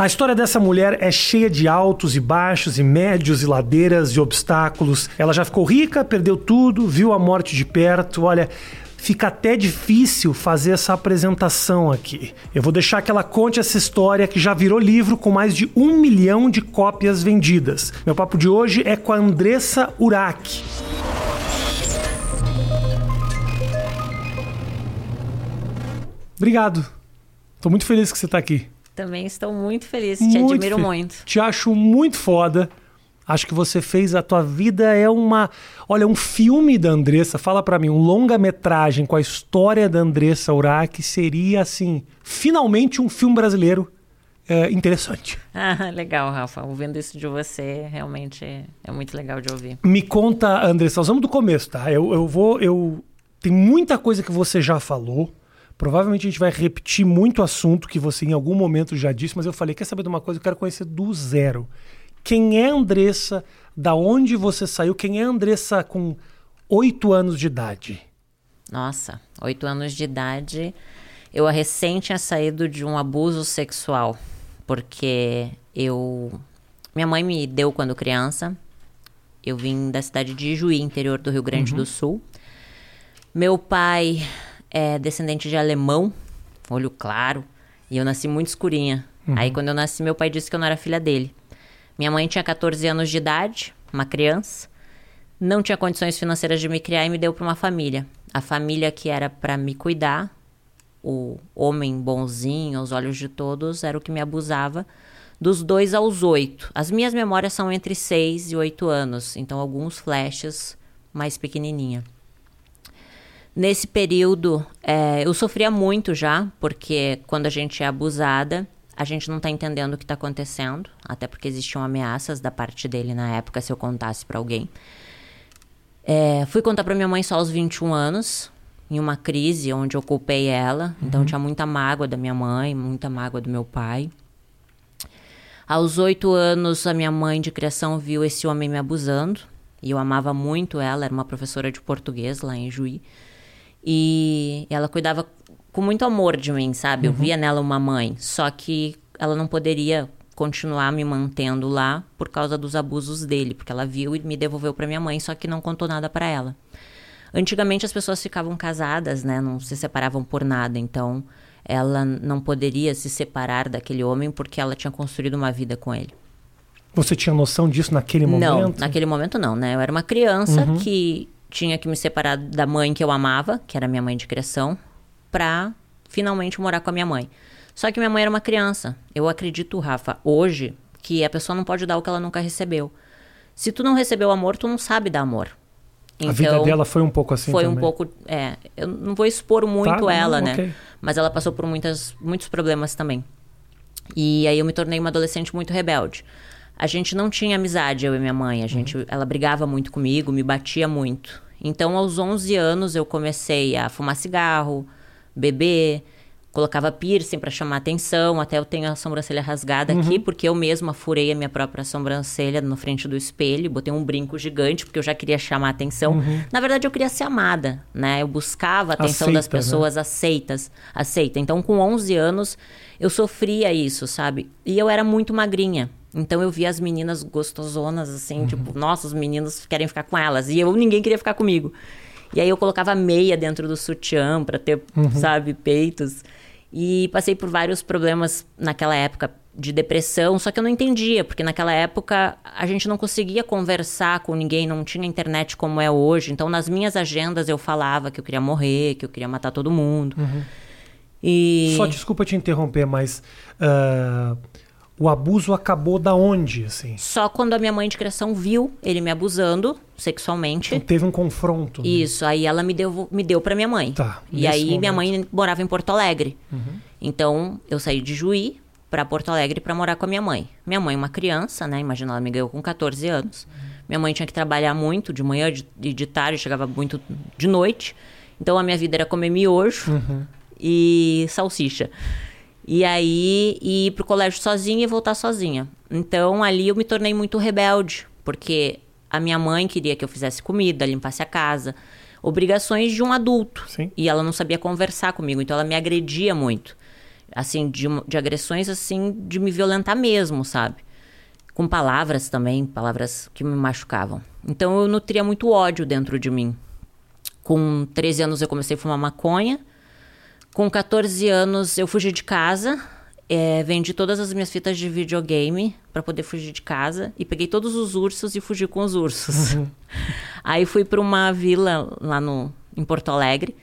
A história dessa mulher é cheia de altos e baixos, e médios e ladeiras e obstáculos. Ela já ficou rica, perdeu tudo, viu a morte de perto. Olha, fica até difícil fazer essa apresentação aqui. Eu vou deixar que ela conte essa história que já virou livro com mais de um milhão de cópias vendidas. Meu papo de hoje é com a Andressa Urach. Obrigado. Tô muito feliz que você tá aqui. Também estou muito feliz, te muito admiro muito. Te acho muito foda. Acho que você fez a tua vida é uma, olha, um filme da Andressa. Fala para mim, um longa-metragem com a história da Andressa Urach seria assim, finalmente um filme brasileiro é, interessante. Ah, legal, Rafa. Ouvindo isso de você, realmente é muito legal de ouvir. Me conta, Andressa, nós vamos do começo, tá? Eu, eu vou, eu tem muita coisa que você já falou. Provavelmente a gente vai repetir muito assunto que você em algum momento já disse, mas eu falei, quer saber de uma coisa? Eu quero conhecer do zero. Quem é Andressa? Da onde você saiu? Quem é Andressa com oito anos de idade? Nossa, oito anos de idade. Eu recém tinha saído de um abuso sexual, porque eu. Minha mãe me deu quando criança. Eu vim da cidade de Juí, interior do Rio Grande uhum. do Sul. Meu pai é descendente de alemão, olho claro, e eu nasci muito escurinha. Uhum. Aí quando eu nasci, meu pai disse que eu não era filha dele. Minha mãe tinha 14 anos de idade, uma criança, não tinha condições financeiras de me criar e me deu para uma família. A família que era para me cuidar, o homem bonzinho aos olhos de todos, era o que me abusava dos dois aos oito. As minhas memórias são entre seis e oito anos, então alguns flashes mais pequenininha. Nesse período, é, eu sofria muito já, porque quando a gente é abusada, a gente não está entendendo o que está acontecendo, até porque existiam ameaças da parte dele na época se eu contasse para alguém. É, fui contar para minha mãe só aos 21 anos, em uma crise onde eu culpei ela, então uhum. então tinha muita mágoa da minha mãe, muita mágoa do meu pai. Aos oito anos, a minha mãe de criação viu esse homem me abusando, e eu amava muito ela, era uma professora de português lá em Juí. E ela cuidava com muito amor de mim, sabe? Uhum. Eu via nela uma mãe. Só que ela não poderia continuar me mantendo lá por causa dos abusos dele, porque ela viu e me devolveu para minha mãe, só que não contou nada para ela. Antigamente as pessoas ficavam casadas, né? Não se separavam por nada, então ela não poderia se separar daquele homem porque ela tinha construído uma vida com ele. Você tinha noção disso naquele momento? Não, naquele momento não, né? Eu era uma criança uhum. que tinha que me separar da mãe que eu amava, que era minha mãe de criação, pra finalmente morar com a minha mãe. Só que minha mãe era uma criança. Eu acredito, Rafa, hoje, que a pessoa não pode dar o que ela nunca recebeu. Se tu não recebeu amor, tu não sabe dar amor. Então, a vida então, dela foi um pouco assim Foi também. um pouco... É, eu não vou expor muito tá, ela, não, né? Okay. Mas ela passou por muitas, muitos problemas também. E aí eu me tornei uma adolescente muito rebelde a gente não tinha amizade, eu e minha mãe. A gente, uhum. Ela brigava muito comigo, me batia muito. Então, aos 11 anos, eu comecei a fumar cigarro, beber, colocava piercing para chamar atenção. Até eu tenho a sobrancelha rasgada uhum. aqui, porque eu mesma furei a minha própria sobrancelha na frente do espelho, botei um brinco gigante, porque eu já queria chamar atenção. Uhum. Na verdade, eu queria ser amada, né? Eu buscava a atenção Aceita, das né? pessoas né? aceitas, aceita. Então, com 11 anos, eu sofria isso, sabe? E eu era muito magrinha. Então eu via as meninas gostosonas, assim, uhum. tipo, nossa, os meninos querem ficar com elas. E eu, ninguém queria ficar comigo. E aí eu colocava meia dentro do sutiã para ter, uhum. sabe, peitos. E passei por vários problemas naquela época de depressão, só que eu não entendia, porque naquela época a gente não conseguia conversar com ninguém, não tinha internet como é hoje. Então nas minhas agendas eu falava que eu queria morrer, que eu queria matar todo mundo. Uhum. E... Só desculpa te interromper, mas uh, o abuso acabou da onde, assim? Só quando a minha mãe de criação viu ele me abusando sexualmente. Então teve um confronto. Né? Isso, aí ela me deu, me deu para minha mãe. Tá. E aí momento. minha mãe morava em Porto Alegre. Uhum. Então eu saí de Juí para Porto Alegre para morar com a minha mãe. Minha mãe, uma criança, né? Imagina, ela me ganhou com 14 anos. Uhum. Minha mãe tinha que trabalhar muito de manhã e de, de, tarde, chegava muito de noite. Então a minha vida era comer miojo uhum. E salsicha. E aí ir pro colégio sozinha e voltar sozinha. Então ali eu me tornei muito rebelde, porque a minha mãe queria que eu fizesse comida, limpasse a casa, obrigações de um adulto. Sim. E ela não sabia conversar comigo, então ela me agredia muito. Assim, de, de agressões, assim, de me violentar mesmo, sabe? Com palavras também, palavras que me machucavam. Então eu nutria muito ódio dentro de mim. Com 13 anos eu comecei a fumar maconha. Com 14 anos eu fugi de casa. É, vendi todas as minhas fitas de videogame para poder fugir de casa. E peguei todos os ursos e fugi com os ursos. Uhum. Aí fui para uma vila lá no, em Porto Alegre.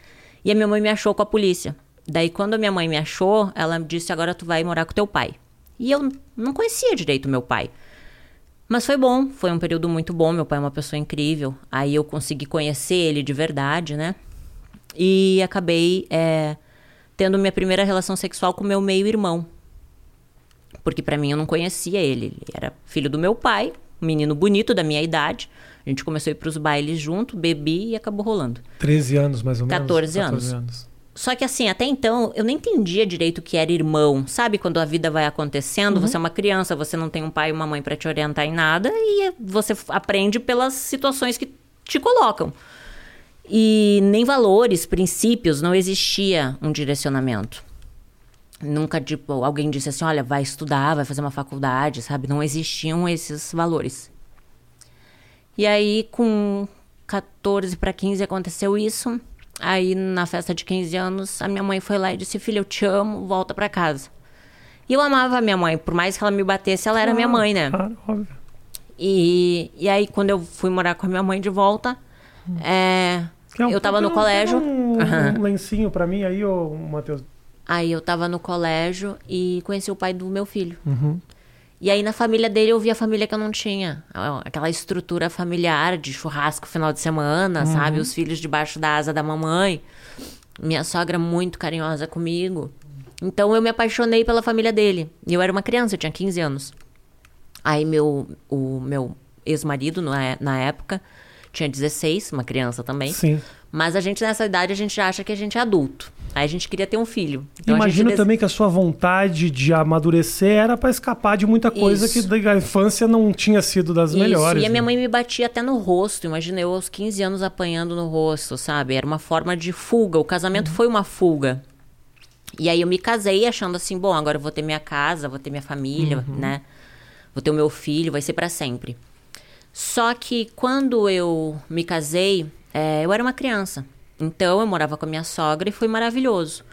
E a minha mãe me achou com a polícia. Daí, quando a minha mãe me achou, ela me disse: agora tu vai morar com teu pai. E eu não conhecia direito meu pai. Mas foi bom, foi um período muito bom. Meu pai é uma pessoa incrível. Aí eu consegui conhecer ele de verdade, né? E acabei é, tendo minha primeira relação sexual com meu meio-irmão. Porque para mim eu não conhecia ele. Ele era filho do meu pai, um menino bonito da minha idade. A gente começou a ir pros bailes junto, bebi e acabou rolando. 13 anos mais ou menos? 14 anos. 14 anos. Só que assim, até então, eu nem entendia direito o que era irmão. Sabe quando a vida vai acontecendo, uhum. você é uma criança, você não tem um pai e uma mãe para te orientar em nada e você aprende pelas situações que te colocam. E nem valores, princípios, não existia um direcionamento. Nunca, tipo, alguém disse assim: olha, vai estudar, vai fazer uma faculdade, sabe? Não existiam esses valores. E aí, com 14 para 15, aconteceu isso. Aí, na festa de 15 anos, a minha mãe foi lá e disse: Filha, eu te amo, volta para casa. E eu amava a minha mãe, por mais que ela me batesse, ela era minha mãe, né? Claro, óbvio. E, e aí, quando eu fui morar com a minha mãe de volta, hum. é, é um, eu tava no colégio. Um, um lencinho para mim aí, ô Matheus. Aí eu tava no colégio e conheci o pai do meu filho. Uhum. E aí na família dele eu vi a família que eu não tinha. Aquela estrutura familiar de churrasco final de semana, uhum. sabe? Os filhos debaixo da asa da mamãe. Minha sogra muito carinhosa comigo. Então eu me apaixonei pela família dele. E eu era uma criança, eu tinha 15 anos. Aí meu, o meu ex-marido, na, na época, tinha 16, uma criança também. Sim. Mas a gente nessa idade a gente acha que a gente é adulto. Aí a gente queria ter um filho. Então Imagino des... também que a sua vontade de amadurecer era para escapar de muita coisa Isso. que da infância não tinha sido das Isso. melhores. E a minha né? mãe me batia até no rosto. Imagina eu aos 15 anos apanhando no rosto, sabe? Era uma forma de fuga. O casamento uhum. foi uma fuga. E aí eu me casei achando assim, bom, agora eu vou ter minha casa, vou ter minha família, uhum. né? Vou ter o meu filho, vai ser para sempre. Só que quando eu me casei, é, eu era uma criança. Então eu morava com a minha sogra e foi maravilhoso.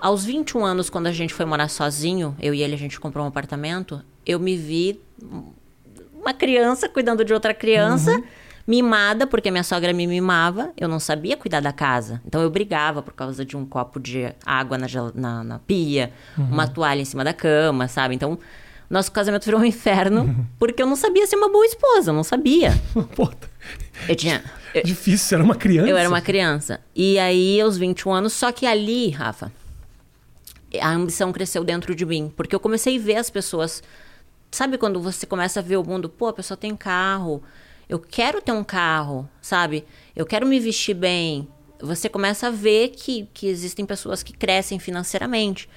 Aos 21 anos, quando a gente foi morar sozinho, eu e ele a gente comprou um apartamento, eu me vi uma criança cuidando de outra criança, uhum. mimada, porque minha sogra me mimava, eu não sabia cuidar da casa. Então eu brigava por causa de um copo de água na, na, na pia, uhum. uma toalha em cima da cama, sabe? Então nosso casamento virou um inferno porque eu não sabia ser uma boa esposa, eu não sabia. eu tinha eu, Difícil, você era uma criança. Eu era uma criança. E aí, aos 21 anos, só que ali, Rafa, a ambição cresceu dentro de mim. Porque eu comecei a ver as pessoas. Sabe quando você começa a ver o mundo? Pô, a pessoa tem carro. Eu quero ter um carro, sabe? Eu quero me vestir bem. Você começa a ver que, que existem pessoas que crescem financeiramente.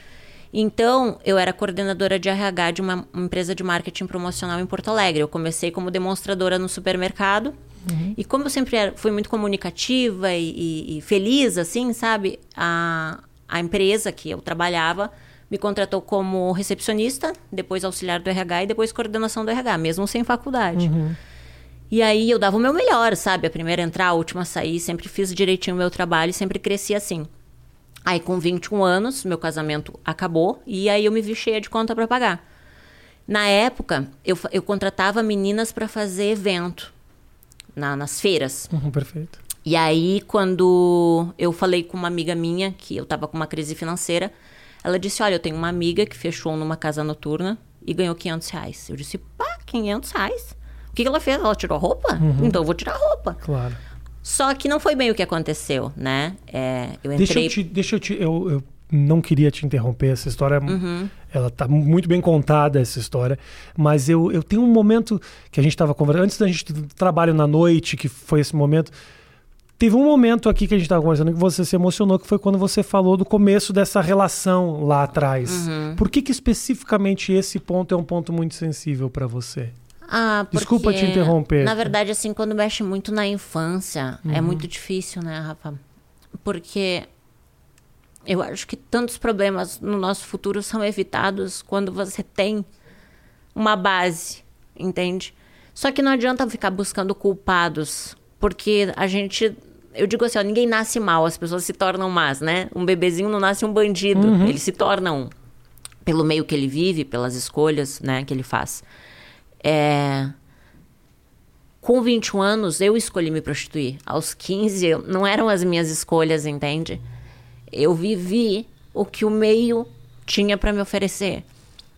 Então, eu era coordenadora de RH de uma empresa de marketing promocional em Porto Alegre. Eu comecei como demonstradora no supermercado. Uhum. E como eu sempre era, fui muito comunicativa e, e, e, feliz, assim, sabe? A, a empresa que eu trabalhava me contratou como recepcionista, depois auxiliar do RH e depois coordenação do RH, mesmo sem faculdade. Uhum. E aí eu dava o meu melhor, sabe? A primeira a entrar, a última a sair, sempre fiz direitinho o meu trabalho, sempre cresci assim. Aí, com 21 anos, meu casamento acabou e aí eu me vi cheia de conta para pagar. Na época, eu, eu contratava meninas para fazer evento na, nas feiras. Uhum, perfeito. E aí, quando eu falei com uma amiga minha que eu tava com uma crise financeira, ela disse: Olha, eu tenho uma amiga que fechou numa casa noturna e ganhou 500 reais. Eu disse: Pá, 500 reais? O que, que ela fez? Ela tirou roupa? Uhum. Então eu vou tirar roupa. Claro. Só que não foi bem o que aconteceu, né? É, eu entrei... Deixa eu te... Deixa eu, te eu, eu não queria te interromper, essa história, uhum. ela tá muito bem contada, essa história, mas eu, eu tenho um momento que a gente estava conversando, antes da gente trabalho na noite, que foi esse momento, teve um momento aqui que a gente estava conversando que você se emocionou, que foi quando você falou do começo dessa relação lá atrás. Uhum. Por que que especificamente esse ponto é um ponto muito sensível para você? Ah, porque, Desculpa te interromper. Na verdade, assim, quando mexe muito na infância, é uhum. é muito difícil, né, Rafa? Porque Eu acho que tantos problemas no nosso futuro são evitados quando você tem uma base, entende? Só que não adianta ficar buscando culpados, porque a gente. Eu digo assim, ó, ninguém nasce mal, as pessoas se tornam más, né? Um bebezinho não nasce um bandido, Uhum. ele se torna um. Pelo meio que ele vive, pelas escolhas, né, que ele faz. É... Com 21 anos, eu escolhi me prostituir. Aos 15, eu- não eram as minhas escolhas, entende? Eu vivi o que o meio tinha para me oferecer.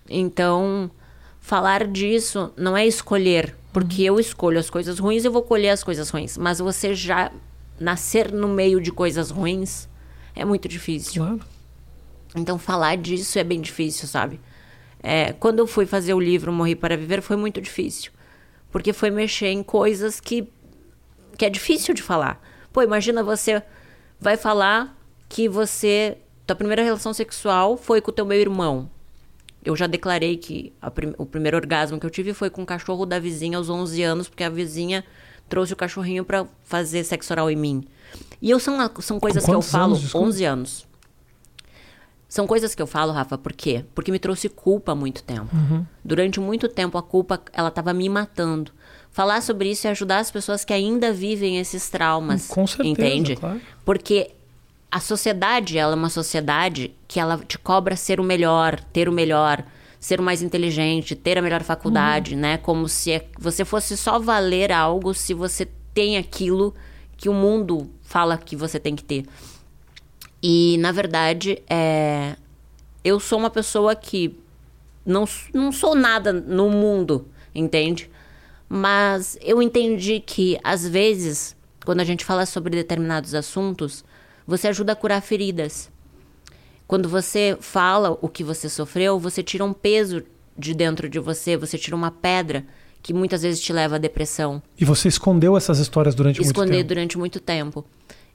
Então, falar disso não é escolher, porque eu escolho as coisas ruins e vou colher as coisas ruins. Mas você já nascer no meio de coisas ruins é muito difícil. Claro. Então, falar disso é bem difícil, sabe? É, quando eu fui fazer o livro Morri para Viver, foi muito difícil. Porque foi mexer em coisas que, que é difícil de falar. Pô, imagina você vai falar que você. Tua primeira relação sexual foi com o teu meu irmão. Eu já declarei que prim- o primeiro orgasmo que eu tive foi com o cachorro da vizinha aos 11 anos, porque a vizinha trouxe o cachorrinho pra fazer sexo oral em mim. E eu são, são coisas que eu falo anos, desculpa? 11 anos. São coisas que eu falo, Rafa, por quê? Porque me trouxe culpa há muito tempo. Uhum. Durante muito tempo a culpa, ela estava me matando. Falar sobre isso e ajudar as pessoas que ainda vivem esses traumas, Com certeza, entende? claro. Porque a sociedade, ela é uma sociedade que ela te cobra ser o melhor, ter o melhor, ser o mais inteligente, ter a melhor faculdade, Uhum. né? Como se é- você fosse só valer algo se você tem aquilo que o mundo fala que você tem que ter. E, na verdade, é, eu sou uma pessoa que não, não sou nada no mundo, entende? Mas eu entendi que, às vezes, quando a gente fala sobre determinados assuntos, você ajuda a curar feridas. Quando você fala o que você sofreu, você tira um peso de dentro de você, você tira uma pedra que muitas vezes te leva à depressão E você escondeu essas histórias durante muito esconder tempo. durante muito tempo.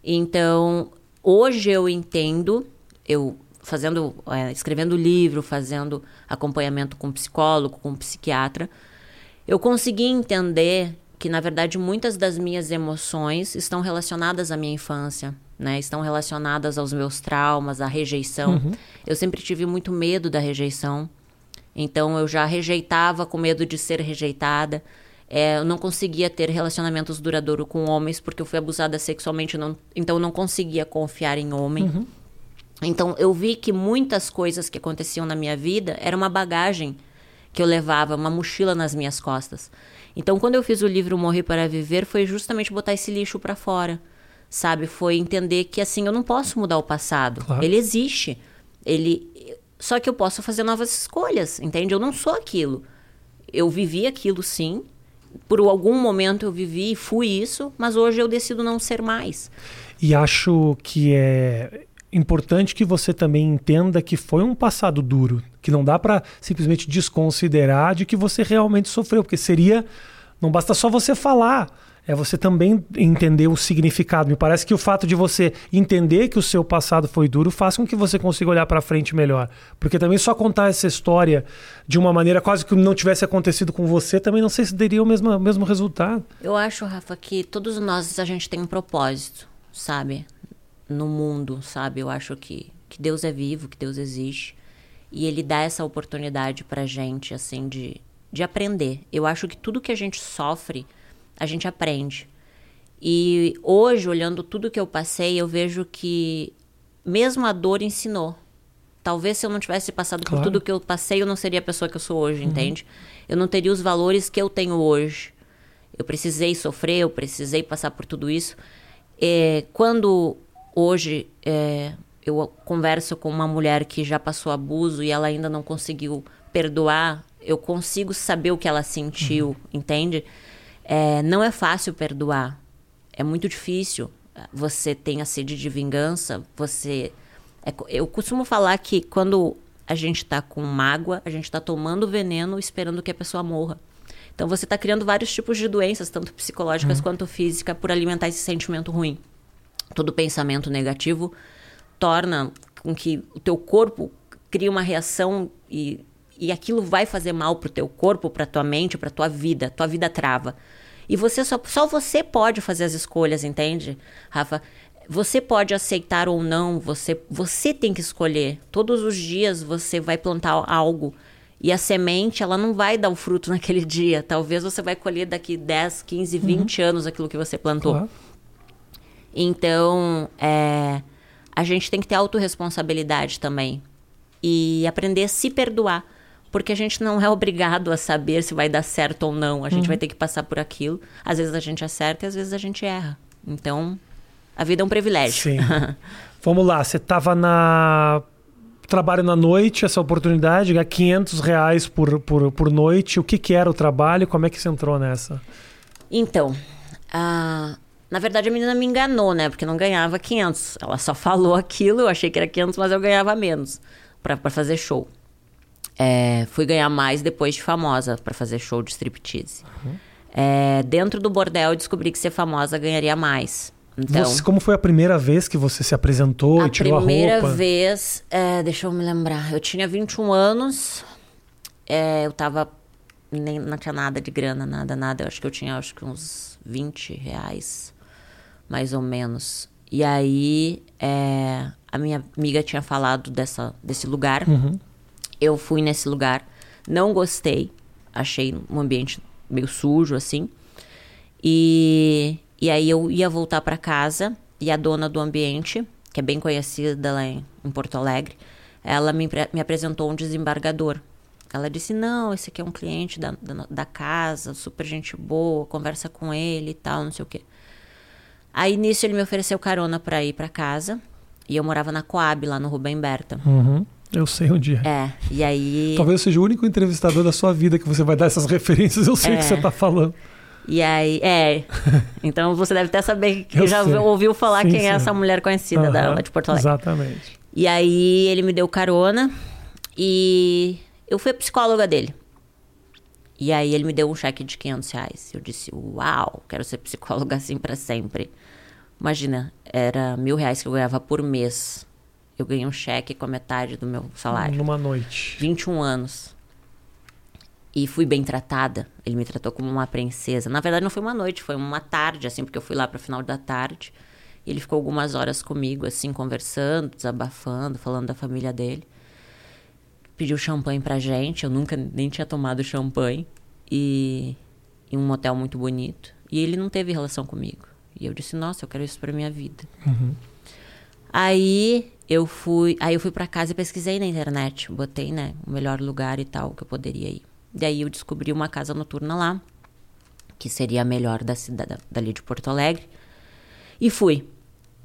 Então, hoje eu entendo, eu fazendo, é, escrevendo livro, fazendo acompanhamento com psicólogo, com psiquiatra, eu consegui entender que, na verdade, muitas das minhas emoções estão relacionadas à minha infância, né? Estão relacionadas aos meus traumas, à rejeição. Eu sempre tive muito medo da rejeição. Então eu já rejeitava com medo de ser rejeitada. É, eu não conseguia ter relacionamentos duradouros com homens porque eu fui abusada sexualmente, não, então eu não conseguia confiar em homem. Então eu vi que muitas coisas que aconteciam na minha vida era uma bagagem que eu levava, uma mochila nas minhas costas. Então quando eu fiz o livro Morrer para Viver foi justamente botar esse lixo para fora, sabe? Foi entender que assim eu não posso mudar o passado. Claro. Ele existe. Ele só que eu posso fazer novas escolhas, entende? Eu não sou aquilo. Eu vivi aquilo sim. Por algum momento eu vivi e fui isso, mas hoje eu decido não ser mais. E acho que é importante que você também entenda que foi um passado duro, que não dá pra simplesmente desconsiderar de que você realmente sofreu, porque seria não basta só você falar, é você também entender o significado. Me parece que o fato de você entender que o seu passado foi duro faz com que você consiga olhar pra frente melhor, porque também só contar essa história de uma maneira quase que não tivesse acontecido com você, também não sei se daria o mesmo, o mesmo resultado. Eu acho, Rafa, que todos nós a gente tem um propósito, sabe? No mundo, sabe? Eu acho que, que Deus é vivo, que Deus existe. E ele dá essa oportunidade pra gente, assim, de, de aprender. Eu acho que tudo que a gente sofre, a gente aprende. E hoje, olhando tudo que eu passei, eu vejo que mesmo a dor ensinou. Talvez se eu não tivesse passado Claro. por tudo que eu passei, eu não seria a pessoa que eu sou hoje, entende? Eu não teria os valores que eu tenho hoje. Eu precisei sofrer, eu precisei passar por tudo isso. É, quando hoje é, eu converso com uma mulher que já passou abuso e ela ainda não conseguiu perdoar, eu consigo saber o que ela sentiu, entende? É, não é fácil perdoar. É muito difícil. Você tem a sede de vingança, você. é eu costumo falar que quando a gente tá com mágoa, a gente tá tomando veneno esperando que a pessoa morra. Então você tá criando vários tipos de doenças, tanto psicológicas quanto físicas, por alimentar esse sentimento ruim. Todo pensamento negativo torna com que o teu corpo crie uma reação e, e aquilo vai fazer mal pro teu corpo, pra tua mente, pra tua vida. Tua vida trava. E você só, só você pode fazer as escolhas, entende, Rafa? você pode aceitar ou não, você, você tem que escolher. Todos os dias você vai plantar algo. E a semente, ela não vai dar o fruto naquele dia. Talvez você vai colher daqui 10, 15, 20 uhum. anos aquilo que você plantou. Claro. Então, é, a gente tem que ter autorresponsabilidade também. E aprender a se perdoar. Porque a gente não é obrigado a saber se vai dar certo ou não. A gente uhum. vai ter que passar por aquilo. Às vezes a gente acerta e às vezes a gente erra. Então, a vida é um privilégio. Sim. Vamos lá, você estava na trabalho na noite, essa oportunidade, ganhar 500 reais por, por, por noite. O que, que era o trabalho? Como é que você entrou nessa? Então, a, na verdade, a menina me enganou, né? Porque não ganhava 500. Ela só falou aquilo, eu achei que era 500, mas eu ganhava menos para fazer show. É, fui ganhar mais depois de famosa para fazer show de striptease. Uhum. É, dentro do bordel, descobri que ser famosa ganharia mais. Então, você, como foi a primeira vez que você se apresentou e tirou a roupa? A primeira vez, é, deixa eu me lembrar, eu tinha 21 anos, é, eu tava, nem, não tinha nada de grana, nada, nada. Eu acho que eu tinha acho que uns 20 reais mais ou menos. E aí, é, a minha amiga tinha falado dessa, desse lugar. Uhum. Eu fui nesse lugar, não gostei, achei um ambiente meio sujo, assim. E, e aí eu ia voltar para casa e a dona do ambiente, que é bem conhecida lá em, em Porto Alegre, ela me, me apresentou um desembargador. Ela disse: Não, esse aqui é um cliente da, da, da, casa, super gente boa, conversa com ele e tal, não sei o quê. Aí nisso ele me ofereceu carona para ir para casa. E eu morava na Coab, lá no Rubem Berta. Uhum. Eu sei onde é. É, e aí. Talvez eu seja o único entrevistador da sua vida que você vai dar essas referências, eu sei o é. que você tá falando. E aí, é. Então você deve até saber que eu já sei. ouviu falar sim, quem é sim. é essa mulher conhecida uhum, da, de Porto Alegre. Exatamente. E aí ele me deu carona e eu fui a psicóloga dele. E aí ele me deu um cheque de 500 reais. Eu disse, uau, quero ser psicóloga assim para sempre. Imagina, era mil reais que eu ganhava por mês. Eu ganhei um cheque com a metade do meu salário. Numa noite. 21 anos. E fui bem tratada. Ele me tratou como uma princesa. Na verdade, não foi uma noite, foi uma tarde, assim, porque eu fui lá para o final da tarde. E ele ficou algumas horas comigo, assim, conversando, desabafando, falando da família dele. Pediu champanhe pra gente. Eu nunca nem tinha tomado champanhe. E em um motel muito bonito. E ele não teve relação comigo. E eu disse, nossa, eu quero isso para minha vida. Uhum. Aí eu fui, aí eu fui para casa e pesquisei na internet, botei, né, o melhor lugar e tal que eu poderia ir. Daí eu descobri uma casa noturna lá, que seria a melhor da cidade dali de Porto Alegre. E fui.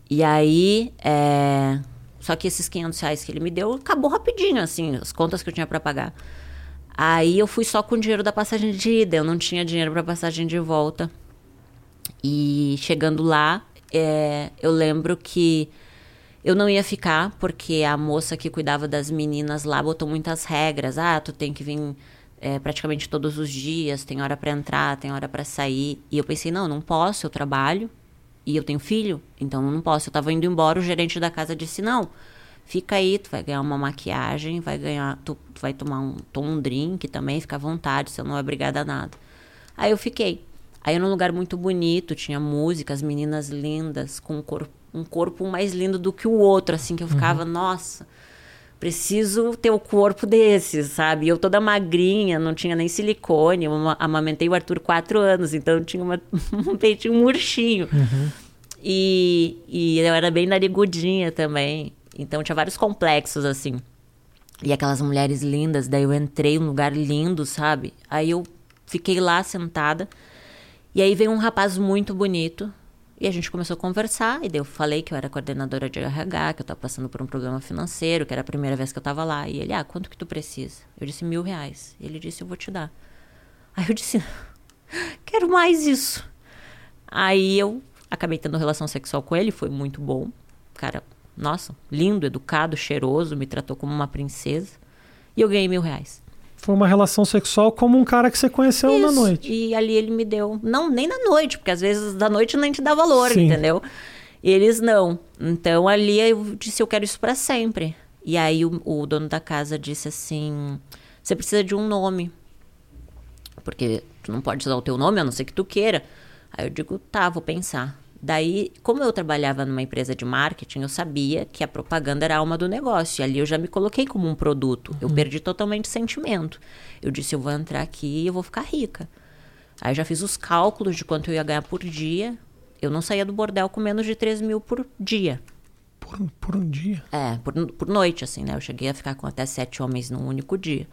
E aí, é... só que esses 500 reais que ele me deu acabou rapidinho, assim, as contas que eu tinha para pagar. Aí eu fui só com o dinheiro da passagem de ida, eu não tinha dinheiro para passagem de volta. E chegando lá, é, eu lembro que eu não ia ficar, porque a moça que cuidava das meninas lá botou muitas regras. Ah, tu tem que vir é, praticamente todos os dias, tem hora para entrar, tem hora para sair. E eu pensei, não, não posso, eu trabalho e eu tenho filho, então não posso. Eu tava indo embora, o gerente da casa disse, não, fica aí, tu vai ganhar uma maquiagem, vai ganhar, tu, tu vai tomar um, toma um drink também, fica à vontade, você não é obrigada a nada. Aí eu fiquei. Aí era um lugar muito bonito, tinha músicas, meninas lindas, com um corpo, um corpo mais lindo do que o outro, assim, que eu ficava, uhum. nossa, preciso ter o corpo desse, sabe? Eu toda magrinha, não tinha nem silicone, eu amamentei o Arthur quatro anos, então tinha uma, um peitinho murchinho. Uhum. E, e eu era bem narigudinha também, então tinha vários complexos, assim. E aquelas mulheres lindas, daí eu entrei num lugar lindo, sabe? Aí eu fiquei lá sentada e aí veio um rapaz muito bonito e a gente começou a conversar. E daí eu falei que eu era coordenadora de RH, que eu estava passando por um problema financeiro, que era a primeira vez que eu estava lá. E ele, ah, quanto que tu precisa? Eu disse mil reais. Ele disse, eu vou te dar. Aí eu disse, quero mais isso. Aí eu acabei tendo relação sexual com ele, foi muito bom. Cara, nossa, lindo, educado, cheiroso, me tratou como uma princesa. E eu ganhei mil reais. Foi uma relação sexual como um cara que você conheceu Isso. na noite. E ali ele me deu. Não, nem na noite, porque às vezes da noite nem te dá valor, Sim. entendeu? Eles não. Então ali eu disse: eu quero isso para sempre. E aí o, o, dono da casa disse assim: você precisa de um nome. Porque tu não pode usar o teu nome, a não ser que tu queira. Aí eu digo: tá, vou pensar. Daí, como eu trabalhava numa empresa de marketing, eu sabia que a propaganda era a alma do negócio. E ali eu já me coloquei como um produto. Eu perdi totalmente sentimento. Eu disse, eu vou entrar aqui e eu vou ficar rica. Aí eu já fiz os cálculos de quanto eu ia ganhar por dia. Eu não saía do bordel com menos de 3 mil por dia. Por, por um dia. É, por, por noite, assim, né? Eu cheguei a ficar com até sete homens num único dia.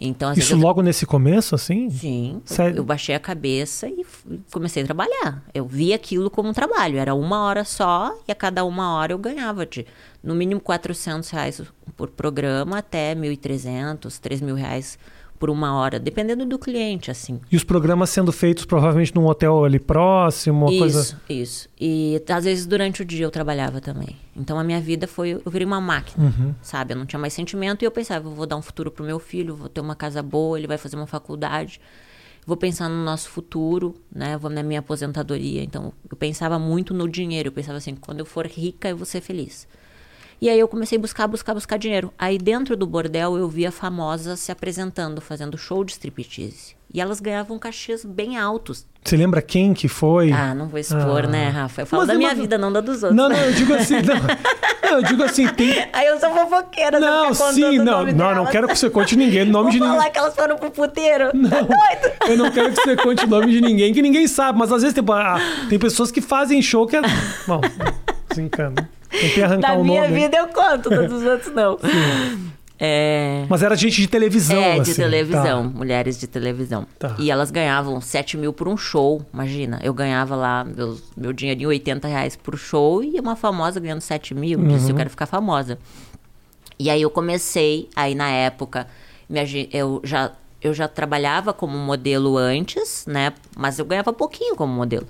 Então, Isso eu- logo nesse começo, assim? Sim, eu- Sério? eu baixei a cabeça e comecei a trabalhar. Eu vi aquilo como um trabalho. Era uma hora só e a cada uma hora eu ganhava de no mínimo 400 reais por programa até 1.300, 3 mil reais por uma hora, dependendo do cliente, assim. E os programas sendo feitos provavelmente num hotel ali próximo, uma isso, coisa. isso. E às vezes durante o dia eu trabalhava também. Então a minha vida foi. Eu virei uma máquina, Uhum. sabe? Eu não tinha mais sentimento e eu pensava, eu vou dar um futuro pro meu filho, vou ter uma casa boa, ele vai fazer uma faculdade. Vou pensar no nosso futuro, né? Vou na minha aposentadoria. Então eu pensava muito no dinheiro. Eu pensava assim, quando eu for rica eu vou ser feliz. E aí eu comecei a buscar, buscar, buscar dinheiro. Aí dentro do bordel eu via famosas se apresentando, fazendo show de striptease. E elas ganhavam cachês bem altos. Você lembra quem que foi? Ah, não vou expor, Ah. né, Rafa? Eu falo Mas da minha uma- vida, não da dos outros. Não, não, eu digo assim, não. Não, eu digo assim, tem. Aí eu sou fofoqueira, Não, sim, não, não, não quero que você conte ninguém, nome Vou de ninguém. falar que elas foram pro puteiro. Não, Tá doido? eu não quero que você conte o nome de ninguém, que ninguém sabe, mas às vezes tem, ah, tem pessoas que fazem show que é. Bom, desencana. Tentei arrancar Da minha nome. vida eu conto, dos outros não. É... Mas era gente de televisão, É, de assim, televisão, tá. mulheres de televisão. Tá. E elas ganhavam 7 mil por um show, imagina. Eu ganhava lá meus, meu dinheirinho, 80 reais por show, e uma famosa ganhando 7 mil. Disse, Uhum. eu quero ficar famosa. E aí eu comecei, aí na época, agi- eu já, eu já trabalhava como modelo antes, né? Mas eu ganhava pouquinho como modelo.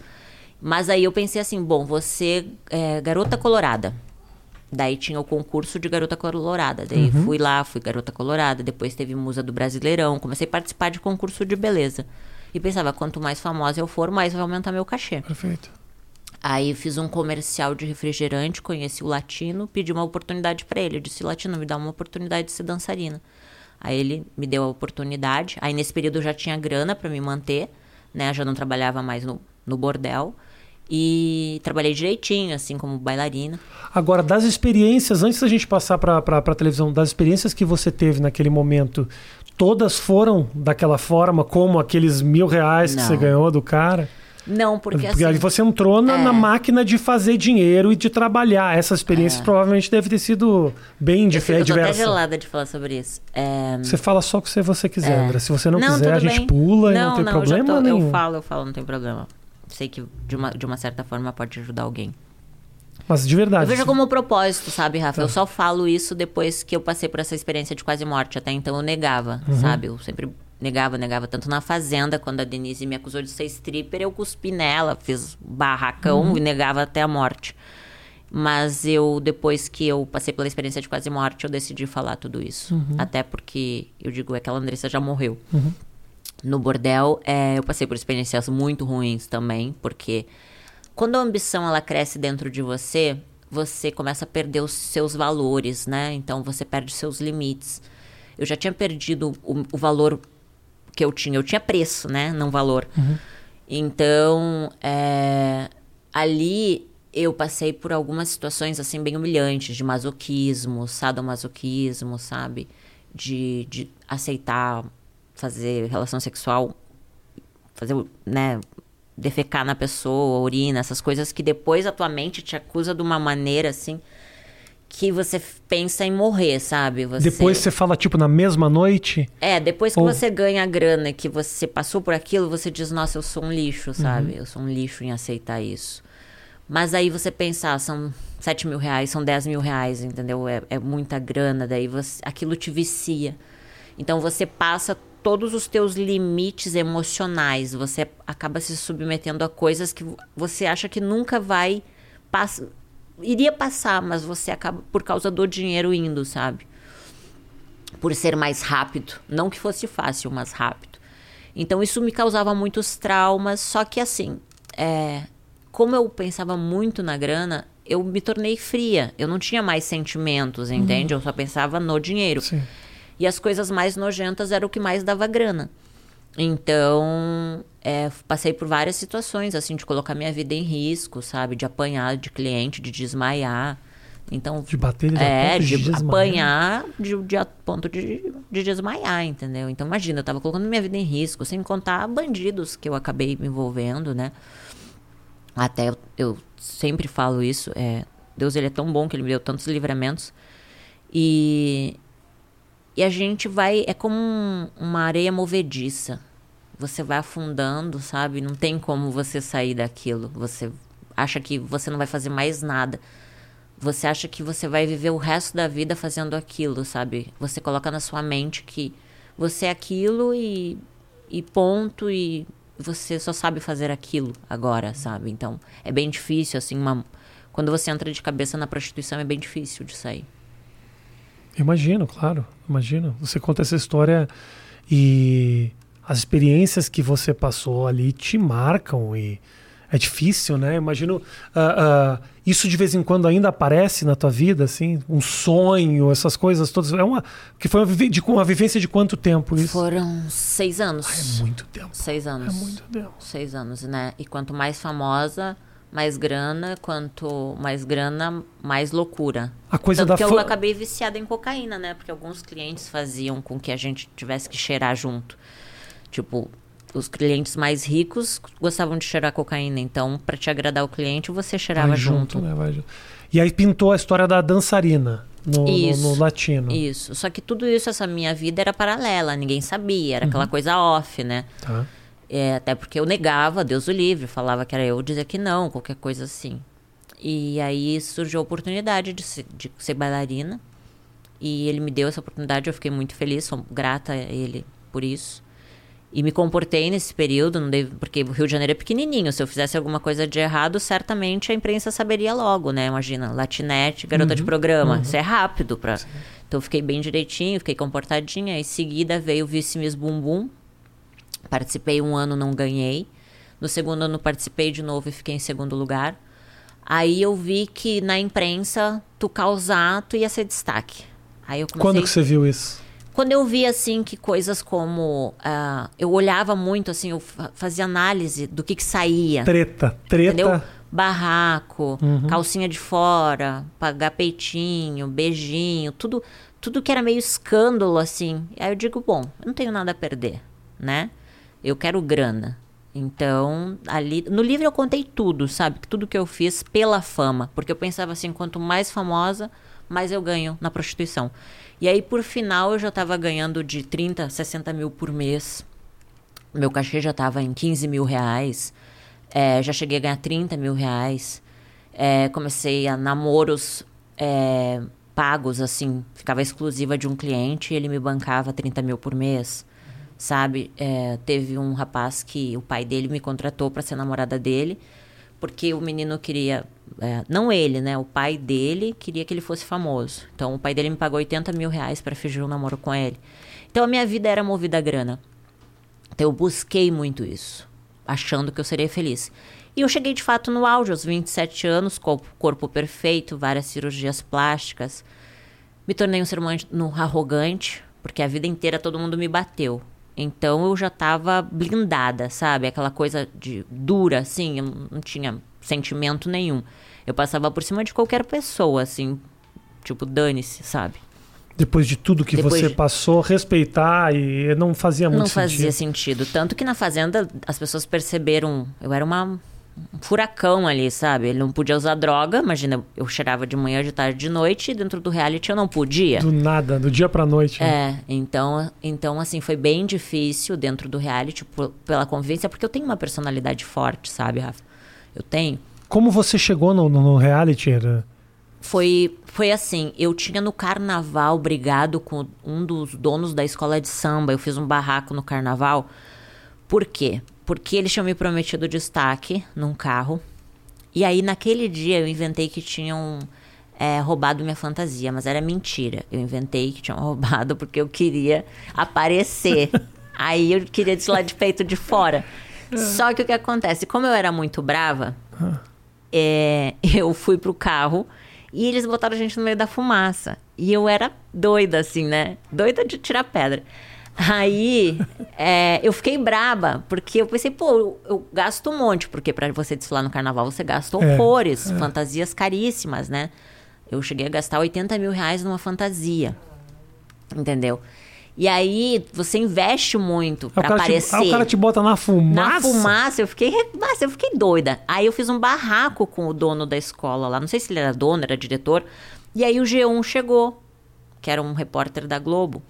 Mas aí eu pensei assim, bom, você é garota colorada. Daí tinha o concurso de garota colorada. Daí fui lá, fui garota colorada. Depois teve musa do Brasileirão. Comecei a participar de concurso de beleza. E pensava, quanto mais famosa eu for, mais vai aumentar meu cachê. Perfeito. Aí fiz um comercial de refrigerante, conheci o Latino, pedi uma oportunidade pra ele. Eu disse, Latino, me dá uma oportunidade de ser dançarina. Aí ele me deu a oportunidade. Aí nesse período eu já tinha grana pra me manter, né? Já não trabalhava mais no, no bordel. E trabalhei direitinho, assim, como bailarina. Agora, das experiências, antes da gente passar para a televisão, das experiências que você teve naquele momento, todas foram daquela forma, como aqueles mil reais que Não. você ganhou do cara? Não, porque, Porque assim... você entrou na, é. na máquina de fazer dinheiro e de trabalhar. Essas É. experiências provavelmente devem ter sido bem eu, dif fico- eu tô até gelada de falar sobre isso. É... Você fala só o que você quiser, É. André. Se você não, quiser, a gente bem. pula e não tem já problema tô- nenhum. Eu falo, eu falo, não tem problema. Sei que de uma, de uma certa forma pode ajudar alguém. Mas de verdade. Eu vejo como um propósito, sabe, Rafa? Tá. Eu só falo isso depois que eu passei por essa experiência de quase morte. Até então eu negava, Uhum. sabe? Eu sempre negava, negava. Tanto na Fazenda, quando a Denise me acusou de ser stripper, eu cuspi nela, fiz barracão Uhum. e negava até a morte. Mas eu, depois que eu passei pela experiência de quase morte, eu decidi falar tudo isso. Uhum. Até porque, eu digo, aquela Andressa já morreu. No bordel, é, eu passei por experiências muito ruins também, porque quando a ambição ela cresce dentro de você, você começa a perder os seus valores, né? Então você perde seus limites. Eu já tinha perdido o, o valor que eu tinha. Eu tinha preço, né? Não valor. Então, é, ali eu passei por algumas situações assim bem humilhantes de masoquismo, sadomasoquismo, sabe? De, de aceitar fazer relação sexual, fazer, né? Defecar na pessoa, urina, essas coisas que depois a tua mente te acusa de uma maneira assim que você pensa em morrer, sabe? Você... Depois você fala, tipo, na mesma noite. É, depois que Ou- você ganha a grana, que você passou por aquilo, você diz, nossa, eu sou um lixo, sabe? Eu sou um lixo em aceitar isso. Mas aí você pensar, são 7 mil reais, são 10 mil reais, entendeu? É, é muita grana, daí você, aquilo te vicia. Então você passa todos os teus limites emocionais, você acaba se submetendo a coisas que você acha que nunca vai pass iria passar, mas você acaba por causa do dinheiro indo, sabe? por ser mais rápido. Não que fosse fácil, mas rápido. Então isso me causava muitos traumas. Só que assim, é, como eu pensava muito na grana, eu me tornei fria. Eu não tinha mais sentimentos, entende? Eu só pensava no dinheiro. Sim. E as coisas mais nojentas eram o que mais dava grana. Então, é, passei por várias situações, assim, de colocar minha vida em risco, sabe? De apanhar de cliente, de desmaiar. Então, De bater a é, de de, apanhar de, de a ponto de, de desmaiar, entendeu? Então, imagina, eu tava colocando minha vida em risco, sem contar bandidos que eu acabei me envolvendo, né? Até eu, eu sempre falo isso, é, Deus ele é tão bom que ele me deu tantos livramentos. E, e a gente vai, é como um- uma areia movediça. Você vai afundando, sabe? Não tem como você sair daquilo. Você acha que você não vai fazer mais nada. Você acha que você vai viver o resto da vida fazendo aquilo, sabe? Você coloca na sua mente que você é aquilo e, e ponto, e você só sabe fazer aquilo agora, sabe? Então é bem difícil, assim, uma... quando você entra de cabeça na prostituição é bem difícil de sair. Imagino, claro, imagino. Você conta essa história e as experiências que você passou ali te marcam e é difícil, né? Imagino ah, ah, isso de vez em quando ainda aparece na tua vida, assim, um sonho, essas coisas todas. É uma que foi uma, de, uma vivência de quanto tempo isso? Foram seis anos. Ah, é muito tempo. Seis É anos. muito tempo. Seis anos, né? E quanto mais famosa, mais grana. Quanto mais grana, mais loucura. A coisa Tanto da que eu acabei viciada em cocaína, né? Porque alguns clientes faziam com que a gente tivesse que cheirar junto. Tipo, os clientes mais ricos gostavam de cheirar cocaína. Então, pra te agradar o cliente, você cheirava Vai junto. né? Vai junto. E aí pintou a história da dançarina no, no- Isso. no latino. Isso. Só que tudo isso, essa minha vida era paralela. Ninguém sabia. Era aquela coisa off, né? Tá. É, até porque eu negava, Deus o livre, falava que era eu, dizia que não, qualquer coisa assim. E aí surgiu a oportunidade de ser, de ser bailarina. E ele me deu essa oportunidade, eu fiquei muito feliz, sou grata a ele por isso. E me comportei nesse período, não porque o Rio de Janeiro é pequenininho. Se eu fizesse alguma coisa de errado, certamente a imprensa saberia logo, né? Imagina, latinete, garota de programa. Isso é rápido. Pra... Então eu fiquei bem direitinho, fiquei comportadinha. Em seguida veio o Vice Miss Bumbum. Participei um ano, não ganhei. No segundo ano participei de novo e fiquei em segundo lugar. Aí eu vi que na imprensa, tu causar, tu ia ser destaque. Aí eu comecei... Quando que você viu isso? Quando eu vi, assim, que coisas como... ah, eu olhava muito, assim, eu fa- fazia análise do que que saía. Treta. Treta. Entendeu? Barraco, calcinha de fora, pagar peitinho, beijinho, tudo, tudo que era meio escândalo, assim. Aí eu digo, bom, eu não tenho nada a perder, né? Eu quero grana. Então, ali. No livro eu contei tudo, sabe? Tudo que eu fiz pela fama. Porque eu pensava assim, quanto mais famosa, mais eu ganho na prostituição. E aí, por final, eu já tava ganhando de 30, 60 mil por mês. Meu cachê já estava em 15 mil reais. É, já cheguei a ganhar 30 mil reais. É, comecei a namoros é, pagos, assim. Ficava exclusiva de um cliente e ele me bancava 30 mil por mês. Sabe? É, teve um rapaz que o pai dele me contratou para ser namorada dele. Porque o menino queria... é, não ele, né? O pai dele queria que ele fosse famoso. Então, o pai dele me pagou 80 mil reais para fingir um namoro com ele. Então, a minha vida era movida a grana. Então eu busquei muito isso, achando que eu seria feliz. E eu cheguei de fato no auge, aos 27 anos, corpo, corpo perfeito, várias cirurgias plásticas. Me tornei um ser humano arrogante, porque a vida inteira todo mundo me bateu. Então eu já estava blindada, sabe? Aquela coisa de dura, assim, eu não tinha sentimento nenhum. Eu passava por cima de qualquer pessoa, assim, tipo, dane-se, sabe? Depois de tudo que Depois você de- passou, respeitar e não fazia muito não sentido. fazia sentido. Tanto que na fazenda as pessoas perceberam. Eu era uma, um furacão ali, sabe? Ele não podia usar droga. Imagina, eu cheirava de manhã, de tarde, de noite. E dentro do reality eu não podia. Do nada, do dia pra noite. né? É, então, então, assim, foi bem difícil dentro do reality por- pela convivência, porque eu tenho uma personalidade forte, sabe, Rafa? Eu tenho. Como você chegou no, no- no reality? Era... Foi, foi assim, eu tinha no carnaval brigado com um dos donos da escola de samba. Eu fiz um barraco no carnaval. Por quê? Porque eles tinham me prometido destaque num carro. E aí, naquele dia, eu inventei que tinham é, roubado minha fantasia, mas era mentira. Eu inventei que tinham roubado porque eu queria aparecer. aí eu queria desfilar de peito de fora. Só que o que acontece? Como eu era muito brava, é, eu fui pro carro e eles botaram a gente no meio da fumaça. E eu era doida, assim, né? Doida de tirar pedra. Aí é, eu fiquei braba, porque eu pensei, pô, eu, eu gasto um monte, porque para você desfilar no carnaval você gasta É, horrores, fantasias caríssimas, né? Eu cheguei a gastar 80 mil reais numa fantasia. Entendeu? E aí você investe muito te- aparecer. aí o cara te bota na fumaça. Na fumaça, eu fiquei, nossa, eu fiquei doida. Aí eu fiz um barraco com o dono da escola lá. Não sei se ele era dono, era diretor. E aí o G1 chegou, que era um repórter da Globo.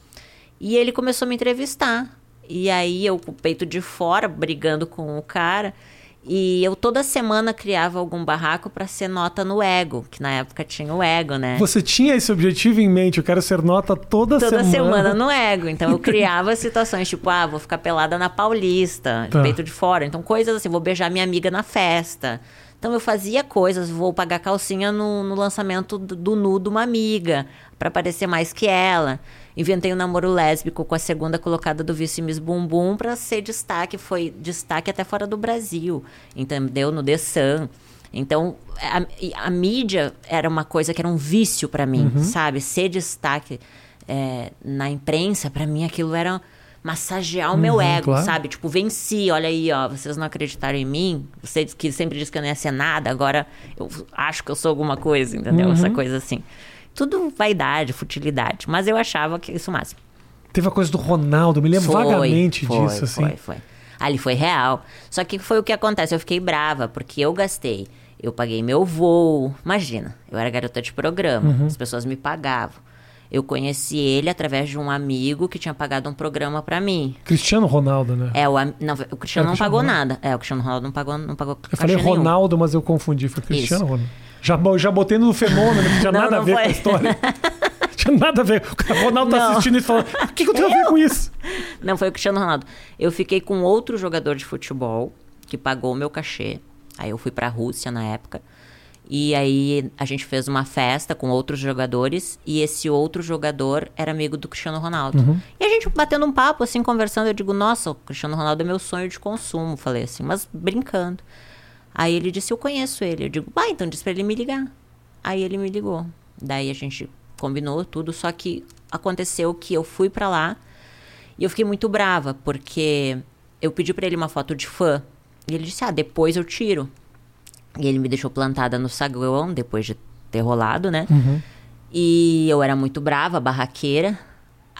E ele começou a me entrevistar. E aí eu com o peito de fora, brigando com o cara. E eu toda semana criava algum barraco pra ser nota no Ego, que na época tinha o Ego, né? Você tinha esse objetivo em mente, eu quero ser nota toda, Toda semana. semana no ego. Então eu criava situações tipo, ah, vou ficar pelada na Paulista, Tá. peito de fora. Então coisas assim, vou beijar minha amiga na festa. Então eu fazia coisas, vou pagar calcinha no, no lançamento do, do nu de uma amiga, pra parecer mais que ela. Inventei um namoro lésbico com a segunda colocada do vice Miss Bumbum pra ser destaque, foi destaque até fora do Brasil, entendeu? No The Sun. Então, a, a mídia era uma coisa que era um vício pra mim, sabe? Ser destaque é, na imprensa, pra mim aquilo era massagear o meu Uhum, ego, claro. sabe? Tipo, venci, olha aí, ó, vocês não acreditaram em mim, vocês que sempre disse que eu não ia ser nada, agora eu acho que eu sou alguma coisa, entendeu? Uhum. Essa coisa assim. Tudo vaidade, futilidade, mas eu achava que isso máximo. Teve a coisa do Ronaldo, me lembro Foi, vagamente foi, disso, assim. Foi, foi. Ali foi real. Só que foi o que acontece. Eu fiquei brava, porque eu gastei. Eu paguei meu voo. Imagina, eu era garota de programa. Uhum. As pessoas me pagavam. Eu conheci ele através de um amigo que tinha pagado um programa pra mim. Cristiano Ronaldo, né? É, o, não, o Cristiano É, o não Cristiano pagou Ronaldo. nada. É, o Cristiano Ronaldo não pagou, não pagou Eu falei cachê nenhum. Ronaldo, mas eu confundi. Foi Cristiano Isso. Ronaldo. Já, já botei no fenômeno, que tinha Não, nada a não ver com a foi. história. tinha nada a ver. O Ronaldo tá Não. assistindo isso e falando: o que, que eu tenho a ver com isso? Não, foi o Cristiano Ronaldo. Eu fiquei com outro jogador de futebol que pagou o meu cachê. Aí eu fui pra Rússia na época. E aí a gente fez uma festa com outros jogadores e esse outro jogador era amigo do Cristiano Ronaldo. E a gente batendo um papo, assim, conversando, eu digo, nossa, o Cristiano Ronaldo é meu sonho de consumo. Falei assim, mas brincando. Aí ele disse, eu conheço ele. Eu digo, bah, então diz pra ele me ligar. Aí ele me ligou. Daí a gente combinou tudo, só que aconteceu que eu fui pra lá e eu fiquei muito brava, porque eu pedi pra ele uma foto de fã. E ele disse: Ah, depois eu tiro. E ele me deixou plantada no saguão, depois de ter rolado, né? E eu era muito brava, barraqueira.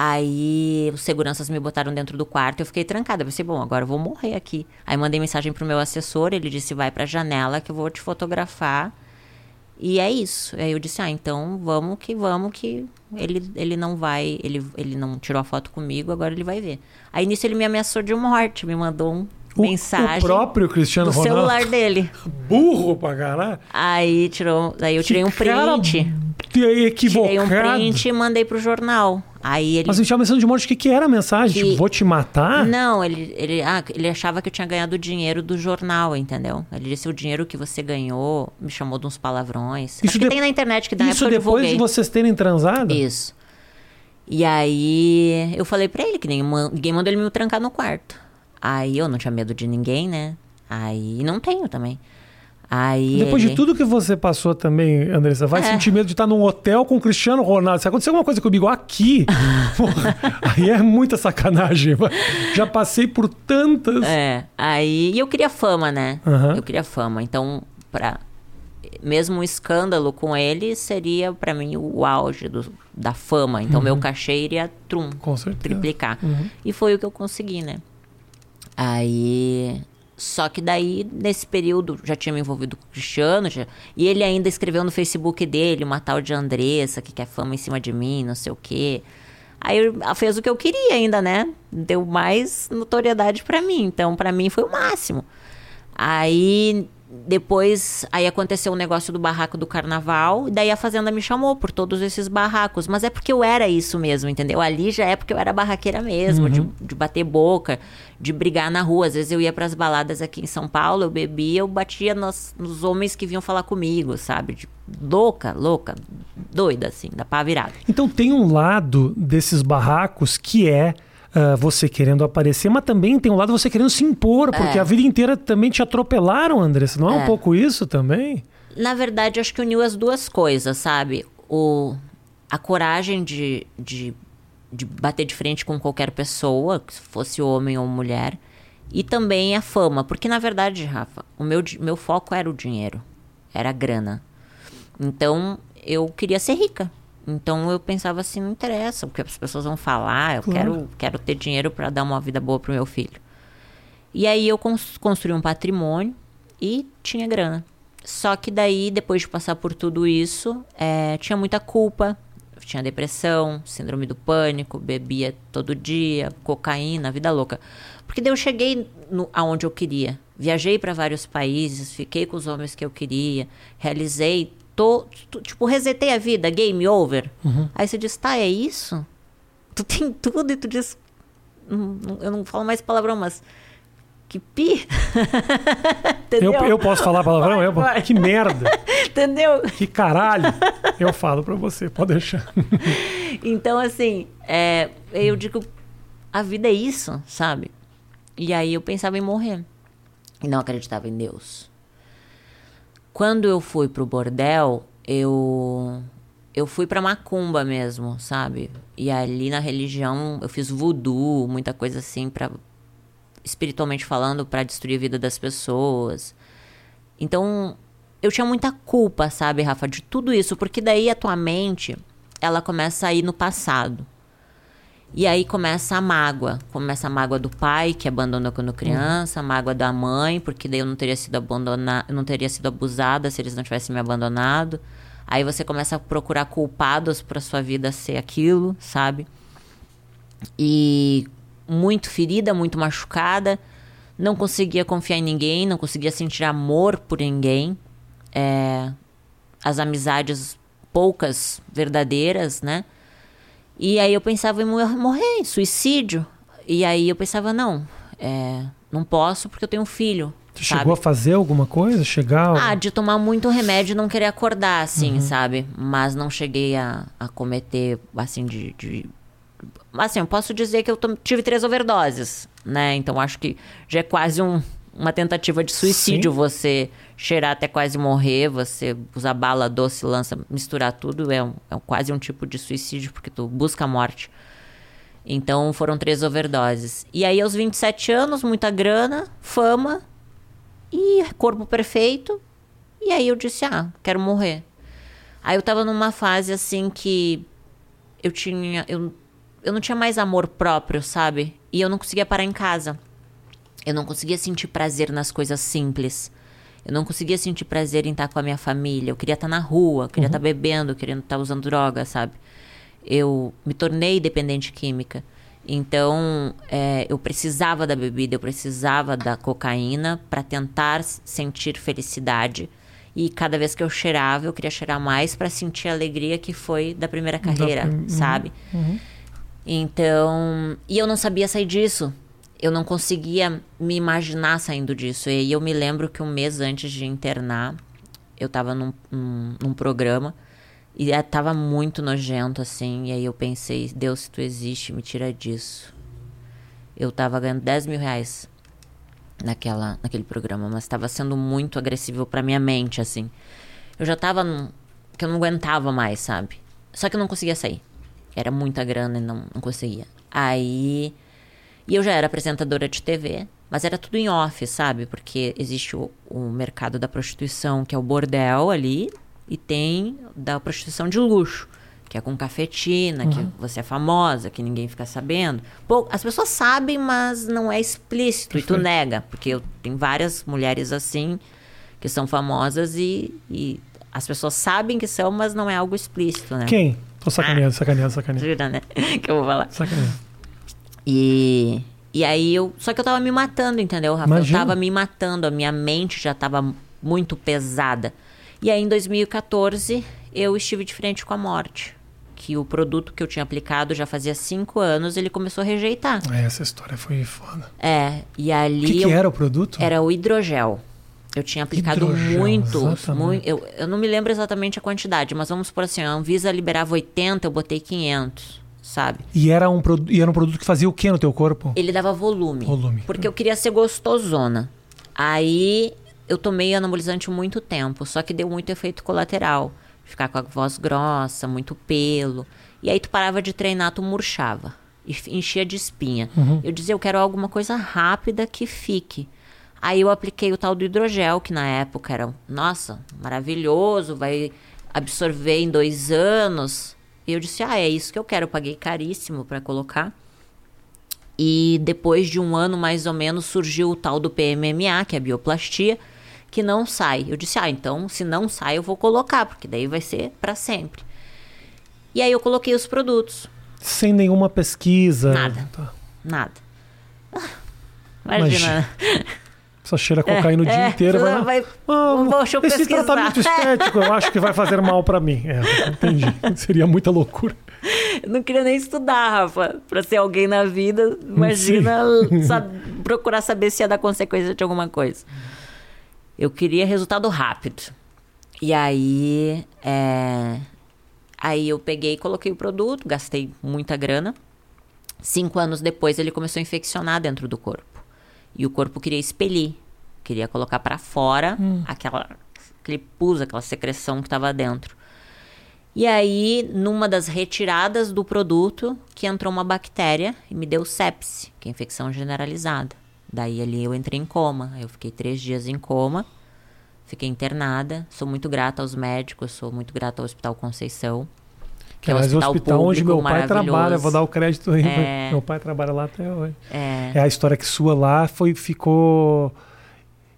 Aí os seguranças me botaram dentro do quarto e eu fiquei trancada. Eu pensei, bom, agora eu vou morrer aqui. Aí mandei mensagem pro meu assessor, ele disse, vai pra janela que eu vou te fotografar. E é isso. Aí eu disse, ah, então vamos que vamos que ele, ele não vai, ele, ele não tirou a foto comigo, agora ele vai ver. Aí nisso ele me ameaçou de morte, me mandou um O- mensagem O próprio Cristiano do Ronaldo. celular dele. Burro pra caralho. Aí tirou, aí eu tirei um Cara print. Tirei Tirei um print e mandei pro jornal. Aí ele Mas ele tinha mensagem de morte. O que, que era a mensagem? Que- Tipo, vou te matar? Não, ele, ele, ah, ele achava que eu tinha ganhado o dinheiro do jornal, entendeu? Ele disse o dinheiro que você ganhou, me chamou de uns palavrões. Acho que de- tem na internet que na Isso depois de vocês terem transado? Isso. E aí eu falei pra ele que ninguém, ninguém mandou ele me trancar no quarto. Aí eu não tinha medo de ninguém, né? Aí não tenho também. Aí Depois ele... de tudo que você passou também, Andressa, vai É. sentir medo de estar num hotel com o Cristiano Ronaldo. Se acontecer alguma coisa comigo aqui, porra, aí é muita sacanagem. Já passei por tantas. É, aí e eu queria fama, né? Aham. Eu queria fama. Então, para mesmo um escândalo com ele seria pra mim o auge do- da fama. Então, meu cachê iria trum, Uhum. Com certeza. triplicar. Uhum. E foi o que eu consegui, né? Aí. Só que daí, nesse período, já tinha me envolvido com o Cristiano. já- e ele ainda escreveu no Facebook dele uma tal de Andressa, que quer fama em cima de mim, não sei o quê. Aí eu- fez o que eu queria ainda, né? Deu mais notoriedade pra mim. Então, pra mim, foi o máximo. Aí depois aí aconteceu o negócio do barraco do carnaval, e daí a fazenda me chamou por todos esses barracos, mas é porque eu era isso mesmo, entendeu? Ali já é porque eu era barraqueira mesmo, de, de bater boca, de brigar na rua. Às vezes eu ia pras baladas aqui em São Paulo, eu bebia, eu batia nos, nos homens que vinham falar comigo, sabe? De- louca, louca, doida assim, da pá virada. Então tem um lado desses barracos que é ah, você querendo aparecer, mas também tem um lado você querendo se impor, porque É. a vida inteira também te atropelaram, Andressa. Não é, um É. pouco isso também? Na verdade, acho que uniu as duas coisas, sabe? O, a coragem de, de de bater de frente com qualquer pessoa, se fosse homem ou mulher. E também a fama, porque na verdade, Rafa, o meu, meu foco era o dinheiro, era a grana. Então eu queria ser rica. Então eu pensava assim, não interessa o que as pessoas vão falar, eu claro. quero, quero ter dinheiro para dar uma vida boa pro meu filho. E aí eu construí um patrimônio e tinha grana. Só que daí, depois de passar por tudo isso, é, tinha muita culpa, tinha depressão, síndrome do pânico, bebia todo dia, cocaína, vida louca. Porque daí eu cheguei no, aonde eu queria. Viajei para vários países, fiquei com os homens que eu queria, realizei, tô, tô, tipo, resetei a vida, game over. Uhum. Aí você diz, tá, é isso? Tu tem tudo e tu diz, eu não falo mais palavrão, mas que pi. eu, eu posso falar palavrão? Vai, eu, vai. Que merda. Entendeu? Que caralho. Eu falo pra você, pode deixar. então, assim, é, eu digo, a vida é isso, sabe? E aí eu pensava em morrer. E não acreditava em Deus. Quando eu fui pro bordel, eu eu fui para macumba mesmo, sabe? E ali na religião eu fiz voodoo, muita coisa assim para espiritualmente falando, para destruir a vida das pessoas. Então, eu tinha muita culpa, sabe, Rafa, de tudo isso, porque daí a tua mente, ela começa a ir no passado. E aí começa a mágoa. Começa a mágoa do pai, que abandonou quando criança, a mágoa da mãe, porque daí eu não teria sido abandonada, não teria sido abusada se eles não tivessem me abandonado. Aí você começa a procurar culpados para sua vida ser aquilo, sabe? E muito ferida, muito machucada, não conseguia confiar em ninguém, não conseguia sentir amor por ninguém. É, as amizades poucas verdadeiras, né? E aí eu pensava em morrer, em suicídio. E aí eu pensava, não, é, não posso porque eu tenho um filho. Você sabe? chegou a fazer alguma coisa? Chegar? Ah, de tomar muito remédio e não querer acordar, assim, uhum. sabe? Mas não cheguei a, a cometer, assim, de, de assim, eu posso dizer que eu tive três overdoses, né? Então acho que já é quase um, uma tentativa de suicídio Sim. você cheirar até quase morrer, você usar bala doce, lança, misturar tudo, é, um, é quase um tipo de suicídio, porque tu busca a morte. Então foram três overdoses. E aí, aos 27 anos, muita grana, fama e corpo perfeito. E aí eu disse: ah, quero morrer. Aí eu tava numa fase assim que eu tinha. Eu eu não tinha mais amor próprio, sabe? E eu não conseguia parar em casa. Eu não conseguia sentir prazer nas coisas simples. Eu não conseguia sentir prazer em estar com a minha família. Eu queria estar na rua, queria uhum. estar bebendo, queria estar usando droga, sabe? Eu me tornei dependente química. Então, é, eu precisava da bebida, eu precisava da cocaína para tentar sentir felicidade. E cada vez que eu cheirava, eu queria cheirar mais para sentir a alegria que foi da primeira carreira, da... sabe? Uhum. Então, e eu não sabia sair disso. Eu não conseguia me imaginar saindo disso. E eu me lembro que um mês antes de internar, eu tava num, num, num programa e é, tava muito nojento, assim. E aí eu pensei, Deus, se tu existe, me tira disso. Eu tava ganhando 10 mil reais naquela, naquele programa, mas estava sendo muito agressivo para minha mente, assim. Eu já tava num, que eu não aguentava mais, sabe? Só que eu não conseguia sair. Era muita grana e não, não conseguia. Aí. E eu já era apresentadora de TV, mas era tudo em off, sabe? Porque existe o, o mercado da prostituição, que é o bordel ali, e tem da prostituição de luxo, que é com cafetina, uhum. que você é famosa, que ninguém fica sabendo. Pô, as pessoas sabem, mas não é explícito, Perfeito. e tu nega, porque eu, tem várias mulheres assim que são famosas e, e as pessoas sabem que são, mas não é algo explícito, né? Quem? Tô sacaneando, sacaneando, sacaneando. Jura, né? que eu vou falar. Sacaneando. E, e aí eu. Só que eu tava me matando, entendeu, Rafa? Imagina. Eu tava me matando, a minha mente já tava muito pesada. E aí em 2014 eu estive de frente com a morte. Que o produto que eu tinha aplicado já fazia cinco anos, ele começou a rejeitar. É, essa história foi foda. É, e ali. O que, que era o produto? Era o hidrogel. Eu tinha aplicado Hidrogel, muito, muito eu, eu não me lembro exatamente a quantidade, mas vamos por assim, a Anvisa liberava 80, eu botei 500, sabe? E era um, e era um produto que fazia o que no teu corpo? Ele dava volume. Volume. Porque eu queria ser gostosona. Aí eu tomei anabolizante muito tempo, só que deu muito efeito colateral. Ficar com a voz grossa, muito pelo. E aí tu parava de treinar, tu murchava. E enchia de espinha. Uhum. Eu dizia, eu quero alguma coisa rápida que fique. Aí eu apliquei o tal do hidrogel, que na época era, nossa, maravilhoso, vai absorver em dois anos. E eu disse, ah, é isso que eu quero. Eu paguei caríssimo para colocar. E depois de um ano mais ou menos surgiu o tal do PMMA, que é a bioplastia, que não sai. Eu disse, ah, então se não sai eu vou colocar, porque daí vai ser para sempre. E aí eu coloquei os produtos. Sem nenhuma pesquisa? Nada. Tá. Nada. Imagina. Só cheira cocaína é, o dia é, inteiro. Vai, vai, ah, esse pesquisar. tratamento estético eu acho que vai fazer mal para mim. É, entendi. Seria muita loucura. Eu não queria nem estudar, Rafa, para ser alguém na vida. Imagina sabe, procurar saber se ia dar consequência de alguma coisa. Eu queria resultado rápido. E aí, é... aí eu peguei e coloquei o produto, gastei muita grana. Cinco anos depois ele começou a infeccionar dentro do corpo. E o corpo queria expelir, queria colocar para fora hum. aquela, aquele pus, aquela secreção que estava dentro. E aí, numa das retiradas do produto, que entrou uma bactéria e me deu sepse, que é infecção generalizada. Daí ali eu entrei em coma. Eu fiquei três dias em coma, fiquei internada. Sou muito grata aos médicos, sou muito grata ao Hospital Conceição. Que é um hospital, hospital onde meu pai trabalha, vou dar o crédito aí. É... Meu pai trabalha lá até hoje. É... é a história que sua lá foi, ficou.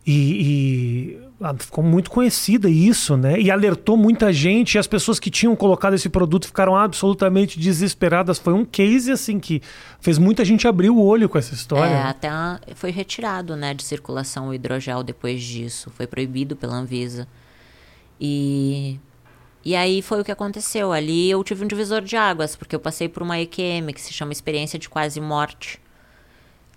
E, e, ah, ficou muito conhecida isso, né? E alertou muita gente, e as pessoas que tinham colocado esse produto ficaram absolutamente desesperadas. Foi um case assim que fez muita gente abrir o olho com essa história. É, até foi retirado, né, de circulação o hidrogel depois disso, foi proibido pela Anvisa. E e aí foi o que aconteceu. Ali eu tive um divisor de águas, porque eu passei por uma EQM, que se chama experiência de quase morte.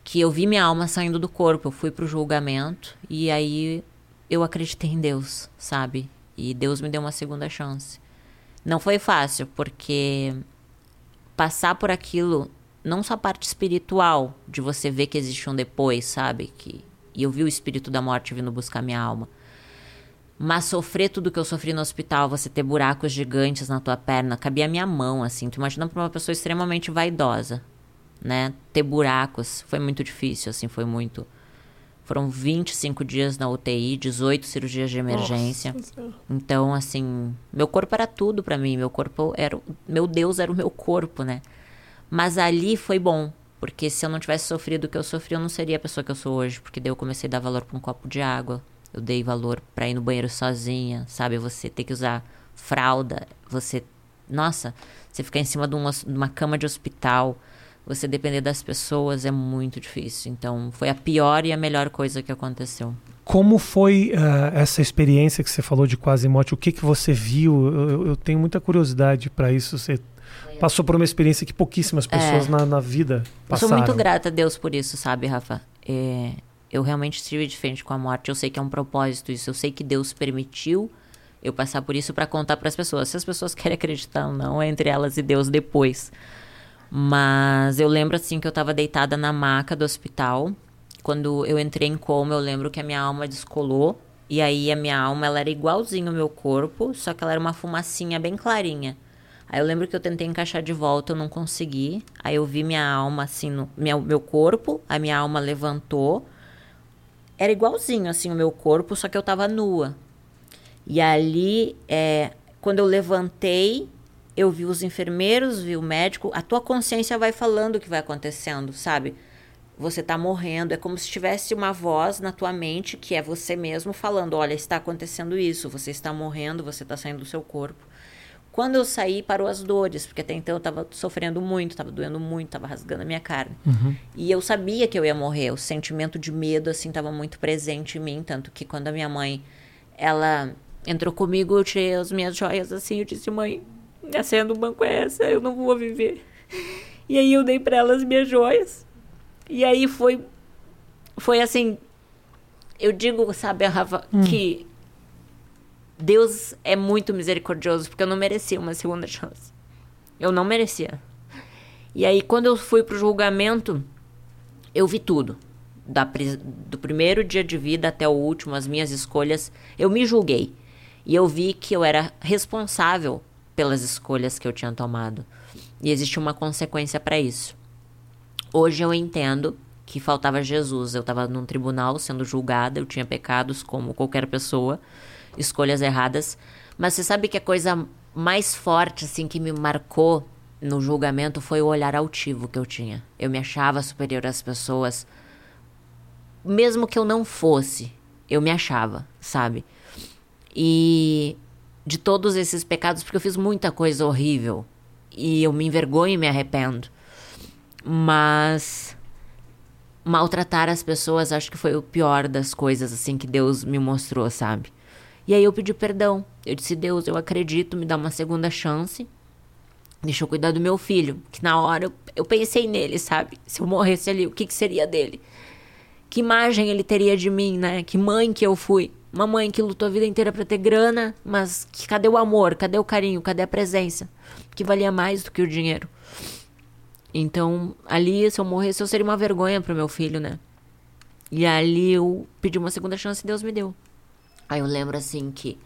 Que eu vi minha alma saindo do corpo, eu fui pro julgamento e aí eu acreditei em Deus, sabe? E Deus me deu uma segunda chance. Não foi fácil, porque passar por aquilo, não só a parte espiritual, de você ver que existe um depois, sabe? Que, e eu vi o espírito da morte vindo buscar minha alma mas sofrer tudo que eu sofri no hospital, você ter buracos gigantes na tua perna, cabia a minha mão, assim. Tu imagina pra uma pessoa extremamente vaidosa, né? Ter buracos foi muito difícil, assim, foi muito. Foram 25 dias na UTI, 18 cirurgias de emergência. Nossa. Então, assim, meu corpo era tudo para mim. Meu corpo era. Meu Deus era o meu corpo, né? Mas ali foi bom. Porque se eu não tivesse sofrido o que eu sofri, eu não seria a pessoa que eu sou hoje. Porque daí eu comecei a dar valor pra um copo de água eu dei valor para ir no banheiro sozinha, sabe? Você ter que usar fralda, você. Nossa, você ficar em cima de uma, de uma cama de hospital, você depender das pessoas é muito difícil. Então, foi a pior e a melhor coisa que aconteceu. Como foi uh, essa experiência que você falou de quase morte? O que, que você viu? Eu, eu tenho muita curiosidade para isso. Você passou por uma experiência que pouquíssimas pessoas é, na, na, vida passaram. Eu sou muito grata a Deus por isso, sabe, Rafa? É, eu realmente estive de frente com a morte. Eu sei que é um propósito isso. Eu sei que Deus permitiu eu passar por isso para contar para as pessoas. Se as pessoas querem acreditar ou não, é entre elas e Deus depois. Mas eu lembro assim que eu estava deitada na maca do hospital. Quando eu entrei em coma, eu lembro que a minha alma descolou. E aí a minha alma ela era igualzinho ao meu corpo, só que ela era uma fumacinha bem clarinha. Aí eu lembro que eu tentei encaixar de volta, eu não consegui. Aí eu vi minha alma assim no meu, meu corpo, a minha alma levantou era igualzinho assim o meu corpo, só que eu tava nua. E ali, é, quando eu levantei, eu vi os enfermeiros, vi o médico. A tua consciência vai falando o que vai acontecendo, sabe? Você tá morrendo. É como se tivesse uma voz na tua mente que é você mesmo falando: olha, está acontecendo isso, você está morrendo, você está saindo do seu corpo. Quando eu saí, parou as dores, porque até então eu estava sofrendo muito, estava doendo muito, estava rasgando a minha carne. Uhum. E eu sabia que eu ia morrer, o sentimento de medo, assim, estava muito presente em mim, tanto que quando a minha mãe, ela entrou comigo, eu tirei as minhas joias, assim, eu disse, mãe, a senha do banco é essa, eu não vou viver. E aí eu dei para ela as minhas joias. E aí foi, foi assim, eu digo, sabe, Rafa, hum. que Deus é muito misericordioso, porque eu não merecia uma segunda chance. Eu não merecia. E aí, quando eu fui pro julgamento, eu vi tudo. Da, do primeiro dia de vida até o último, as minhas escolhas, eu me julguei. E eu vi que eu era responsável pelas escolhas que eu tinha tomado. E existe uma consequência para isso. Hoje eu entendo que faltava Jesus. Eu estava num tribunal sendo julgada, eu tinha pecados como qualquer pessoa, escolhas erradas. Mas você sabe que a coisa mais forte assim que me marcou no julgamento foi o olhar altivo que eu tinha. Eu me achava superior às pessoas, mesmo que eu não fosse, eu me achava, sabe? E de todos esses pecados, porque eu fiz muita coisa horrível e eu me envergonho e me arrependo. Mas maltratar as pessoas acho que foi o pior das coisas assim que Deus me mostrou, sabe? E aí eu pedi perdão. Eu disse: "Deus, eu acredito, me dá uma segunda chance. Deixa eu cuidar do meu filho, que na hora eu, eu pensei nele, sabe? Se eu morresse ali, o que, que seria dele? Que imagem ele teria de mim, né? Que mãe que eu fui. Uma mãe que lutou a vida inteira para ter grana, mas que, cadê o amor? Cadê o carinho? Cadê a presença? Que valia mais do que o dinheiro. Então, ali, se eu morresse, eu seria uma vergonha pro meu filho, né? E ali eu pedi uma segunda chance e Deus me deu. Aí eu lembro assim que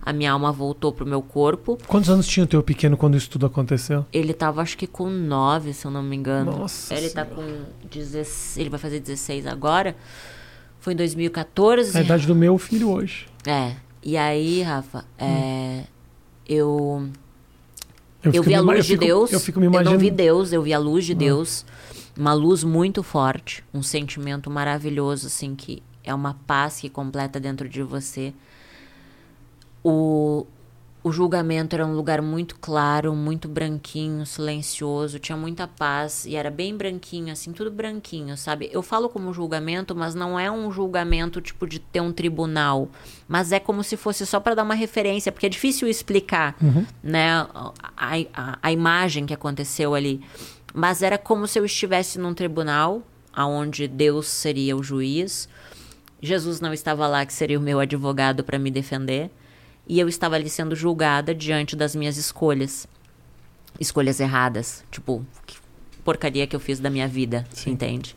a minha alma voltou pro meu corpo. Quantos anos tinha o teu pequeno quando isso tudo aconteceu? Ele tava, acho que com nove, se eu não me engano. Nossa Ele tá Senhora. com 16. Ele vai fazer 16 agora. Foi em 2014. A idade do meu filho hoje. É. E aí, Rafa, é, eu. Eu, fico vi a luz eu de fico- Deus. Eu fico me Eu imaginando. não vi Deus, eu vi a luz de Deus. Uma luz muito forte, um sentimento maravilhoso, assim, que é uma paz que completa dentro de você. O, o julgamento era um lugar muito claro, muito branquinho, silencioso, tinha muita paz e era bem branquinho, assim, tudo branquinho, sabe? Eu falo como julgamento, mas não é um julgamento tipo de ter um tribunal, mas é como se fosse só para dar uma referência, porque é difícil explicar, né, a, a, a imagem que aconteceu ali. Mas era como se eu estivesse num tribunal, aonde Deus seria o juiz, Jesus não estava lá, que seria o meu advogado para me defender. E eu estava ali sendo julgada diante das minhas escolhas. Escolhas erradas. Tipo, que porcaria que eu fiz da minha vida, entende?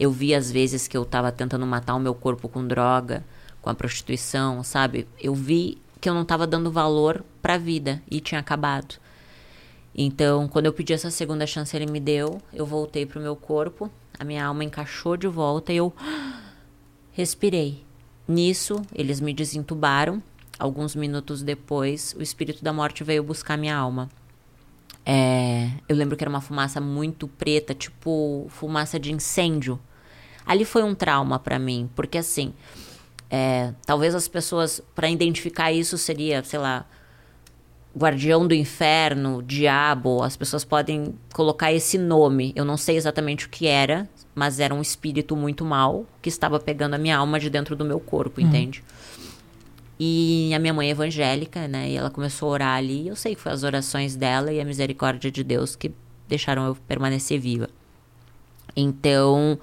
Eu vi as vezes que eu estava tentando matar o meu corpo com droga, com a prostituição, sabe? Eu vi que eu não estava dando valor para a vida e tinha acabado. Então, quando eu pedi essa segunda chance, ele me deu. Eu voltei pro meu corpo, a minha alma encaixou de volta e eu respirei. Nisso, eles me desentubaram. Alguns minutos depois, o espírito da morte veio buscar minha alma. É, eu lembro que era uma fumaça muito preta, tipo fumaça de incêndio. Ali foi um trauma pra mim, porque assim, é, talvez as pessoas, pra identificar isso, seria, sei lá, guardião do inferno, diabo, as pessoas podem colocar esse nome. Eu não sei exatamente o que era, mas era um espírito muito mal que estava pegando a minha alma de dentro do meu corpo, entende? E a minha mãe é evangélica, né? E ela começou a orar ali. E eu sei que foi as orações dela e a misericórdia de Deus que deixaram eu permanecer viva. Então,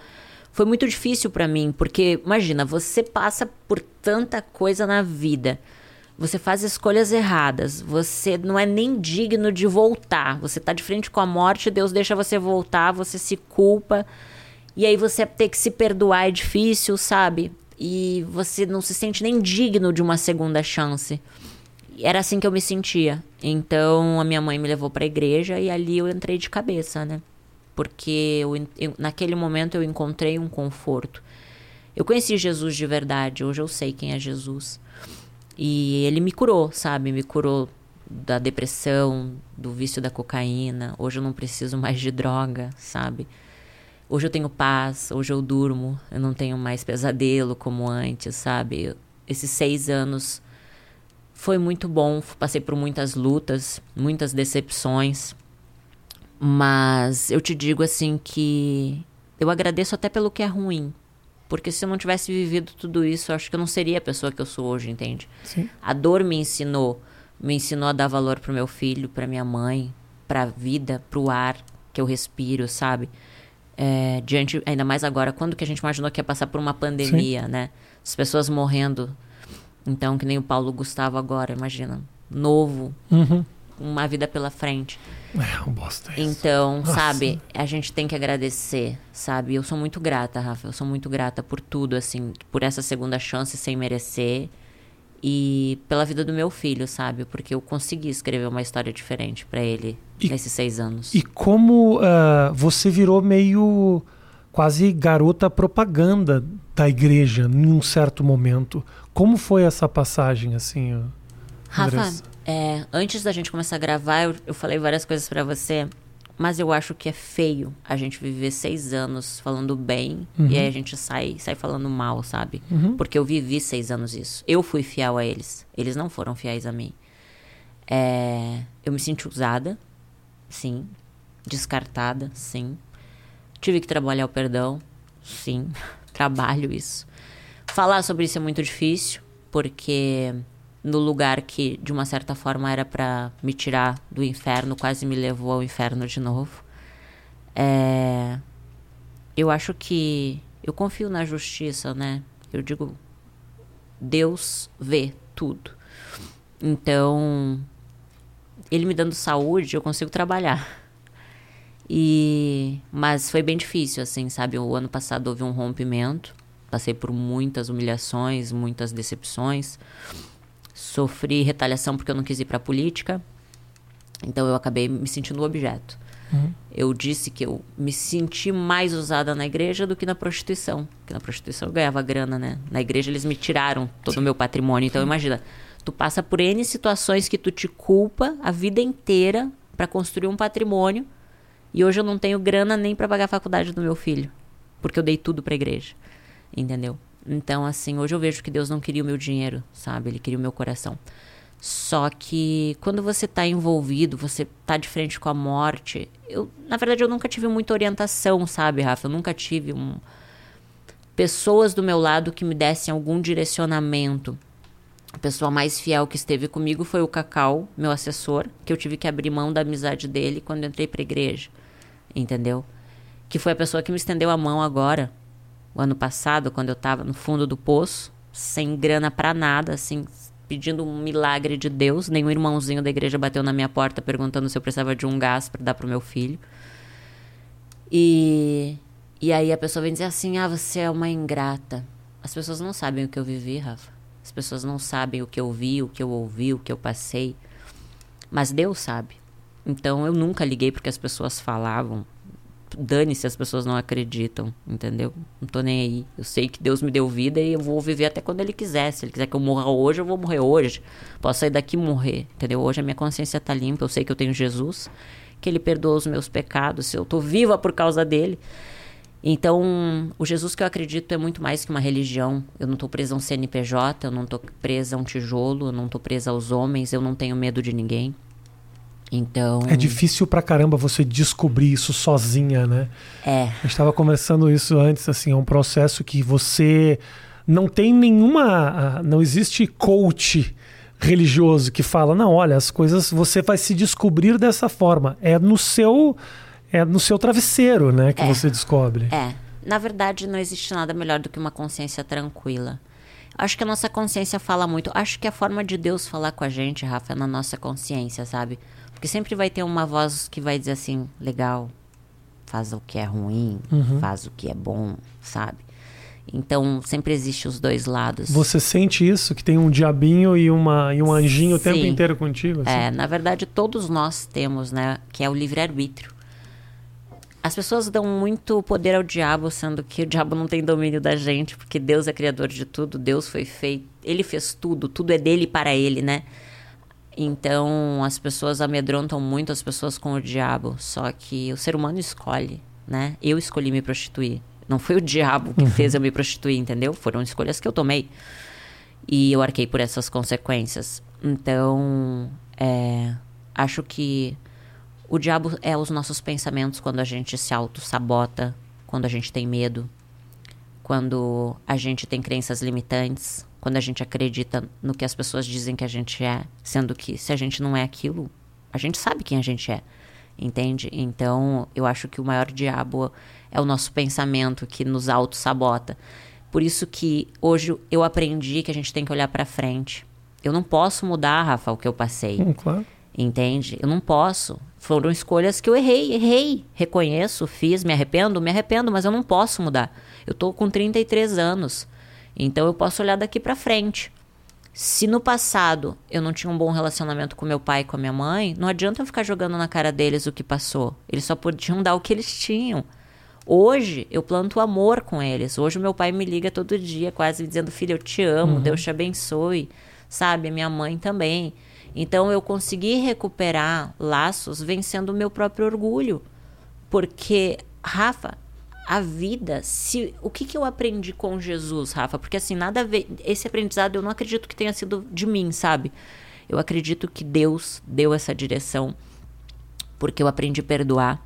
foi muito difícil pra mim, porque imagina, você passa por tanta coisa na vida. Você faz escolhas erradas, você não é nem digno de voltar. Você tá de frente com a morte, Deus deixa você voltar, você se culpa. E aí você ter que se perdoar é difícil, sabe? E você não se sente nem digno de uma segunda chance. Era assim que eu me sentia. Então a minha mãe me levou pra igreja e ali eu entrei de cabeça, né? Porque eu, eu- naquele momento eu encontrei um conforto. Eu conheci Jesus de verdade, hoje eu sei quem é Jesus. E ele me curou, sabe? Me curou da depressão, do vício da cocaína. Hoje eu não preciso mais de droga, sabe? Hoje eu tenho paz, hoje eu durmo, eu não tenho mais pesadelo como antes, sabe? Esses seis anos foi muito bom, passei por muitas lutas, muitas decepções, mas eu te digo assim que eu agradeço até pelo que é ruim, porque se eu não tivesse vivido tudo isso, eu acho que eu não seria a pessoa que eu sou hoje, entende? Sim. A dor me ensinou, me ensinou a dar valor pro meu filho, pra minha mãe, pra vida, pro ar que eu respiro, sabe? É, diante, ainda mais agora, quando que a gente imaginou que ia passar por uma pandemia, né? As pessoas morrendo. Então, que nem o Paulo Gustavo agora, imagina. Novo, Uhum. uma vida pela frente. É, um bosta isso. Então, Nossa. sabe, a gente tem que agradecer, sabe? Eu sou muito grata, Rafa. Eu sou muito grata por tudo, assim, por essa segunda chance sem merecer. e pela vida do meu filho, sabe? Porque eu consegui escrever uma história diferente para ele e, nesses seis anos. E como uh, você virou meio quase garota propaganda da igreja em um certo momento. Como foi essa passagem, assim? Rafa, é, antes da gente começar a gravar, eu, eu falei várias coisas para você, mas eu acho que é feio a gente viver seis anos falando bem uhum. e aí a gente sai, sai falando mal, sabe? Uhum. Porque eu vivi seis anos isso. Eu fui fiel a eles. Eles não foram fiéis a mim. É, eu me senti usada, sim. Descartada, sim. Tive que trabalhar o perdão, sim. Trabalho isso. Falar sobre isso é muito difícil, porque no lugar que de uma certa forma era para me tirar do inferno, quase me levou ao inferno de novo. É, eu acho que eu confio na justiça, né? Eu digo, Deus vê tudo. Então, ele me dando saúde, eu consigo trabalhar. E mas foi bem difícil assim, sabe? O ano passado houve um rompimento, passei por muitas humilhações, muitas decepções. Sofri retaliação porque eu não quis ir para a política. Então eu acabei me sentindo objeto. Uhum. Eu disse que eu me senti mais usada na igreja do que na prostituição. Porque na prostituição eu ganhava grana, né? Na igreja eles me tiraram todo o meu patrimônio. Então imagina, tu passa por N situações que tu te culpa a vida inteira para construir um patrimônio e hoje eu não tenho grana nem para pagar a faculdade do meu filho, porque eu dei tudo para a igreja. Entendeu? Então, assim, hoje eu vejo que Deus não queria o meu dinheiro, sabe? Ele queria o meu coração. Só que quando você está envolvido, você está de frente com a morte. Eu, na verdade, eu nunca tive muita orientação, sabe, Rafa? Eu nunca tive um, pessoas do meu lado que me dessem algum direcionamento. A pessoa mais fiel que esteve comigo foi o Cacau, meu assessor, que eu tive que abrir mão da amizade dele quando entrei para igreja entendeu? Que foi a pessoa que me estendeu a mão agora, o ano passado, quando eu tava no fundo do poço, sem grana para nada, assim, pedindo um milagre de Deus. Nenhum irmãozinho da igreja bateu na minha porta perguntando se eu precisava de um gás para dar pro meu filho. E e aí a pessoa vem dizer assim: "Ah, você é uma ingrata". As pessoas não sabem o que eu vivi, Rafa. As pessoas não sabem o que eu vi, o que eu ouvi, o que eu passei. Mas Deus sabe. Então eu nunca liguei porque as pessoas falavam. Dane-se, as pessoas não acreditam, entendeu? Não tô nem aí. Eu sei que Deus me deu vida e eu vou viver até quando Ele quiser. Se Ele quiser que eu morra hoje, eu vou morrer hoje. Posso sair daqui e morrer, entendeu? Hoje a minha consciência tá limpa. Eu sei que eu tenho Jesus, que Ele perdoa os meus pecados. Se eu tô viva por causa dele. Então, o Jesus que eu acredito é muito mais que uma religião. Eu não tô presa a um CNPJ, eu não tô presa a um tijolo, eu não tô presa aos homens, eu não tenho medo de ninguém. Então. É difícil pra caramba você descobrir isso sozinha, né? É. A gente estava conversando isso antes, assim, é um processo que você não tem nenhuma. Não existe coach religioso que fala, não, olha, as coisas você vai se descobrir dessa forma. É no seu. É no seu travesseiro, né, que é. você descobre. É. Na verdade, não existe nada melhor do que uma consciência tranquila. Acho que a nossa consciência fala muito. Acho que a forma de Deus falar com a gente, Rafa, é na nossa consciência, sabe? Porque sempre vai ter uma voz que vai dizer assim: legal, faz o que é ruim, uhum. faz o que é bom, sabe? Então sempre existe os dois lados. Você sente isso? Que tem um diabinho e, uma, e um anjinho Sim. o tempo inteiro contigo? Assim? É, na verdade todos nós temos, né? Que é o livre-arbítrio. As pessoas dão muito poder ao diabo, sendo que o diabo não tem domínio da gente, porque Deus é criador de tudo, Deus foi feito, ele fez tudo, tudo é dele para ele, né? Então as pessoas amedrontam muito as pessoas com o diabo. Só que o ser humano escolhe, né? Eu escolhi me prostituir. Não foi o diabo que uhum. fez eu me prostituir, entendeu? Foram escolhas que eu tomei. E eu arquei por essas consequências. Então, é, acho que o diabo é os nossos pensamentos quando a gente se auto-sabota, quando a gente tem medo, quando a gente tem crenças limitantes, quando a gente acredita no que as pessoas dizem que a gente é, sendo que se a gente não é aquilo, a gente sabe quem a gente é, entende? Então, eu acho que o maior diabo é o nosso pensamento que nos auto-sabota. Por isso que hoje eu aprendi que a gente tem que olhar para frente. Eu não posso mudar, Rafa, o que eu passei. Hum, claro. Entende? Eu não posso. Foram escolhas que eu errei, errei. Reconheço, fiz, me arrependo, me arrependo, mas eu não posso mudar. Eu tô com 33 anos. Então eu posso olhar daqui para frente. Se no passado eu não tinha um bom relacionamento com meu pai e com a minha mãe, não adianta eu ficar jogando na cara deles o que passou. Eles só podiam dar o que eles tinham. Hoje eu planto amor com eles. Hoje meu pai me liga todo dia, quase dizendo: Filho, eu te amo, uhum. Deus te abençoe. Sabe? A minha mãe também. Então eu consegui recuperar laços vencendo o meu próprio orgulho. Porque, Rafa, a vida, se o que, que eu aprendi com Jesus, Rafa? Porque assim, nada a ver. Esse aprendizado eu não acredito que tenha sido de mim, sabe? Eu acredito que Deus deu essa direção porque eu aprendi a perdoar.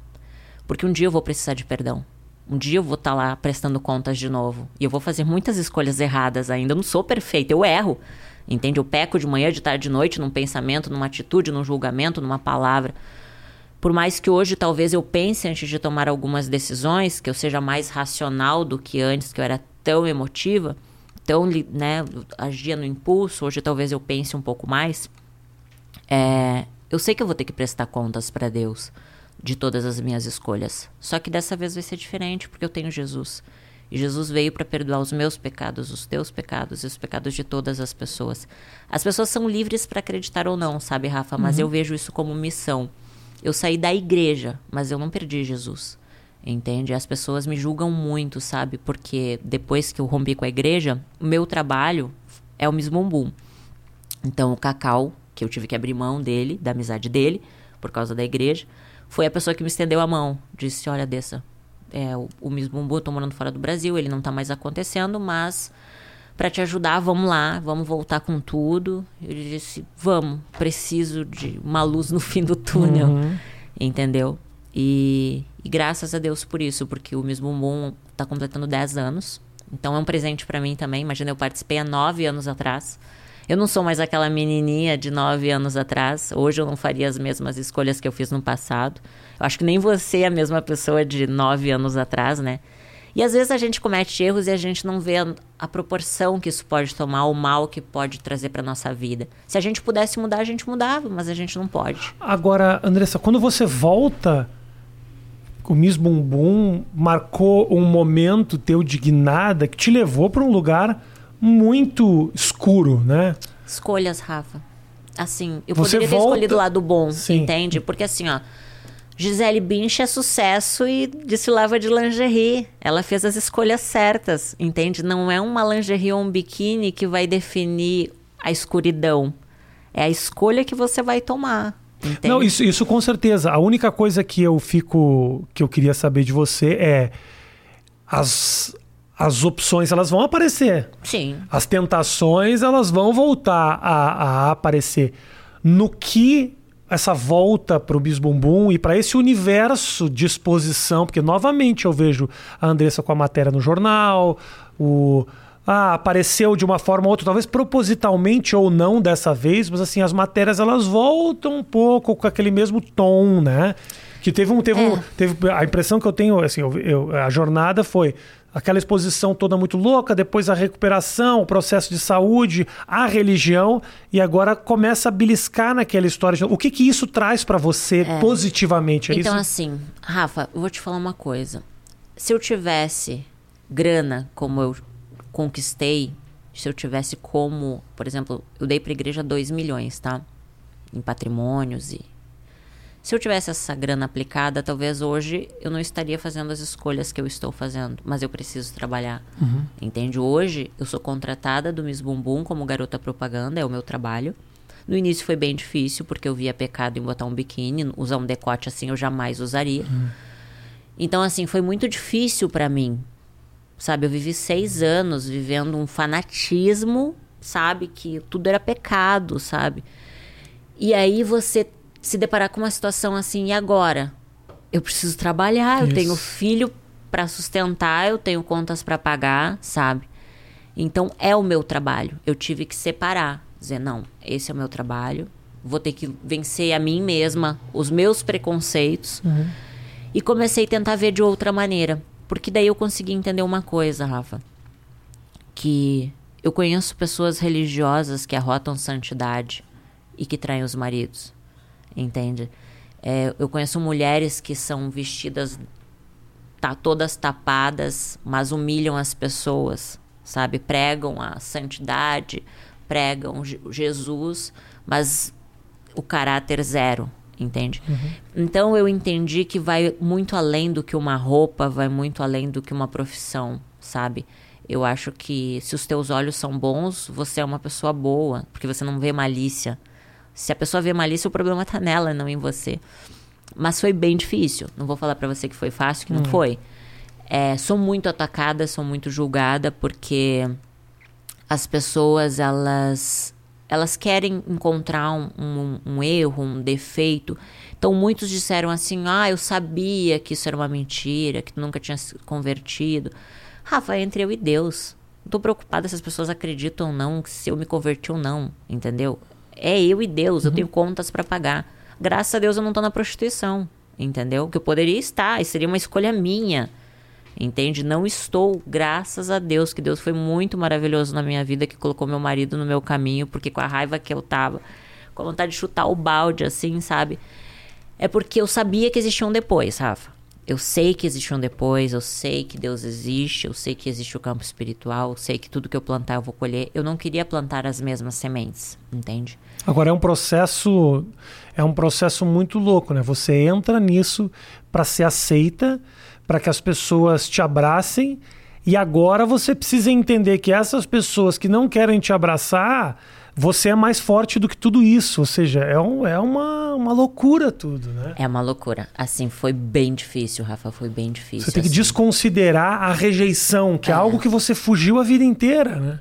Porque um dia eu vou precisar de perdão. Um dia eu vou estar tá lá prestando contas de novo. E eu vou fazer muitas escolhas erradas ainda. Eu não sou perfeita, eu erro. Entende? Eu peco de manhã, de tarde, de noite, num pensamento, numa atitude, num julgamento, numa palavra. Por mais que hoje talvez eu pense antes de tomar algumas decisões, que eu seja mais racional do que antes, que eu era tão emotiva, tão, né, agia no impulso, hoje talvez eu pense um pouco mais. É, eu sei que eu vou ter que prestar contas para Deus de todas as minhas escolhas. Só que dessa vez vai ser diferente porque eu tenho Jesus. E Jesus veio para perdoar os meus pecados, os teus pecados e os pecados de todas as pessoas. As pessoas são livres para acreditar ou não, sabe, Rafa? Mas uhum. eu vejo isso como missão. Eu saí da igreja, mas eu não perdi Jesus. Entende? As pessoas me julgam muito, sabe? Porque depois que eu rompi com a igreja, o meu trabalho é o mismumbum. Então, o Cacau, que eu tive que abrir mão dele, da amizade dele, por causa da igreja, foi a pessoa que me estendeu a mão. Disse: Olha, Dessa, é, o, o mismumbum eu tô morando fora do Brasil, ele não tá mais acontecendo, mas para te ajudar, vamos lá, vamos voltar com tudo. Eu disse, vamos, preciso de uma luz no fim do túnel, uhum. entendeu? E, e, graças a Deus por isso, porque o mesmo Moon está completando 10 anos. Então é um presente para mim também. Imagina, eu participei há 9 anos atrás. Eu não sou mais aquela menininha de 9 anos atrás. Hoje eu não faria as mesmas escolhas que eu fiz no passado. Eu acho que nem você é a mesma pessoa de 9 anos atrás, né? E às vezes a gente comete erros e a gente não vê a, proporção que isso pode tomar, o mal que pode trazer para nossa vida. Se a gente pudesse mudar, a gente mudava, mas a gente não pode. Agora, Andressa, quando você volta, o Miss Bumbum marcou um momento teu de guinada que te levou para um lugar muito escuro, né? Escolhas, Rafa. Assim, eu você poderia volta... ter escolhido o lado bom, Sim. entende? Porque assim, ó Gisele Bündchen é sucesso e desfilava de lingerie. Ela fez as escolhas certas, entende? Não é uma lingerie ou um biquíni que vai definir a escuridão. É a escolha que você vai tomar. Entende? Não, isso, isso com certeza. A única coisa que eu fico, que eu queria saber de você é as, as opções elas vão aparecer. Sim. As tentações elas vão voltar a, a aparecer. No que essa volta para o Bisbumbum e para esse universo de exposição, porque novamente eu vejo a Andressa com a matéria no jornal, o ah, apareceu de uma forma ou outra, talvez propositalmente ou não dessa vez, mas assim, as matérias elas voltam um pouco com aquele mesmo tom, né? Que teve um. Teve, é. um, teve a impressão que eu tenho, assim, eu, eu, a jornada foi aquela exposição toda muito louca, depois a recuperação, o processo de saúde, a religião, e agora começa a beliscar naquela história. O que, que isso traz para você é. positivamente? É então, isso? assim, Rafa, eu vou te falar uma coisa. Se eu tivesse grana como eu conquistei, se eu tivesse como, por exemplo, eu dei para a igreja 2 milhões, tá? Em patrimônios e se eu tivesse essa grana aplicada, talvez hoje eu não estaria fazendo as escolhas que eu estou fazendo, mas eu preciso trabalhar. Uhum. Entende? Hoje eu sou contratada do Miss Bumbum como garota propaganda, é o meu trabalho. No início foi bem difícil, porque eu via pecado em botar um biquíni, usar um decote assim eu jamais usaria. Uhum. Então, assim, foi muito difícil para mim. Sabe, eu vivi seis anos vivendo um fanatismo, sabe, que tudo era pecado, sabe? E aí você se deparar com uma situação assim, e agora? Eu preciso trabalhar, Isso. eu tenho filho para sustentar, eu tenho contas para pagar, sabe? Então é o meu trabalho. Eu tive que separar, dizer não, esse é o meu trabalho. Vou ter que vencer a mim mesma, os meus preconceitos. Uhum. E comecei a tentar ver de outra maneira, porque daí eu consegui entender uma coisa, Rafa, que eu conheço pessoas religiosas que arrotam santidade e que traem os maridos entende? É, eu conheço mulheres que são vestidas tá, todas tapadas, mas humilham as pessoas, sabe? Pregam a santidade, pregam Jesus, mas o caráter zero, entende? Uhum. Então eu entendi que vai muito além do que uma roupa, vai muito além do que uma profissão, sabe? Eu acho que se os teus olhos são bons, você é uma pessoa boa, porque você não vê malícia. Se a pessoa vê malícia, o problema tá nela, não em você. Mas foi bem difícil. Não vou falar para você que foi fácil, que não uhum. foi. É, sou muito atacada, sou muito julgada, porque as pessoas, elas elas querem encontrar um, um, um, erro, um defeito. Então, muitos disseram assim: Ah, eu sabia que isso era uma mentira, que tu nunca tinha se convertido. Rafa, entre eu e Deus. Não tô preocupada se as pessoas acreditam ou não, se eu me converti ou não, entendeu? É eu e Deus, uhum. eu tenho contas para pagar. Graças a Deus eu não tô na prostituição, entendeu? Que eu poderia estar, e seria uma escolha minha. Entende? Não estou, graças a Deus, que Deus foi muito maravilhoso na minha vida, que colocou meu marido no meu caminho, porque com a raiva que eu tava, com a vontade de chutar o balde, assim, sabe? É porque eu sabia que existia um depois, Rafa. Eu sei que existe um depois, eu sei que Deus existe, eu sei que existe o campo espiritual, eu sei que tudo que eu plantar eu vou colher. Eu não queria plantar as mesmas sementes, entende? Agora é um processo, é um processo muito louco, né? Você entra nisso para ser aceita, para que as pessoas te abracem, e agora você precisa entender que essas pessoas que não querem te abraçar, você é mais forte do que tudo isso. Ou seja, é, um, é uma, uma loucura tudo, né? É uma loucura. Assim, foi bem difícil, Rafa, foi bem difícil. Você tem que assim. desconsiderar a rejeição, que é. é algo que você fugiu a vida inteira, né?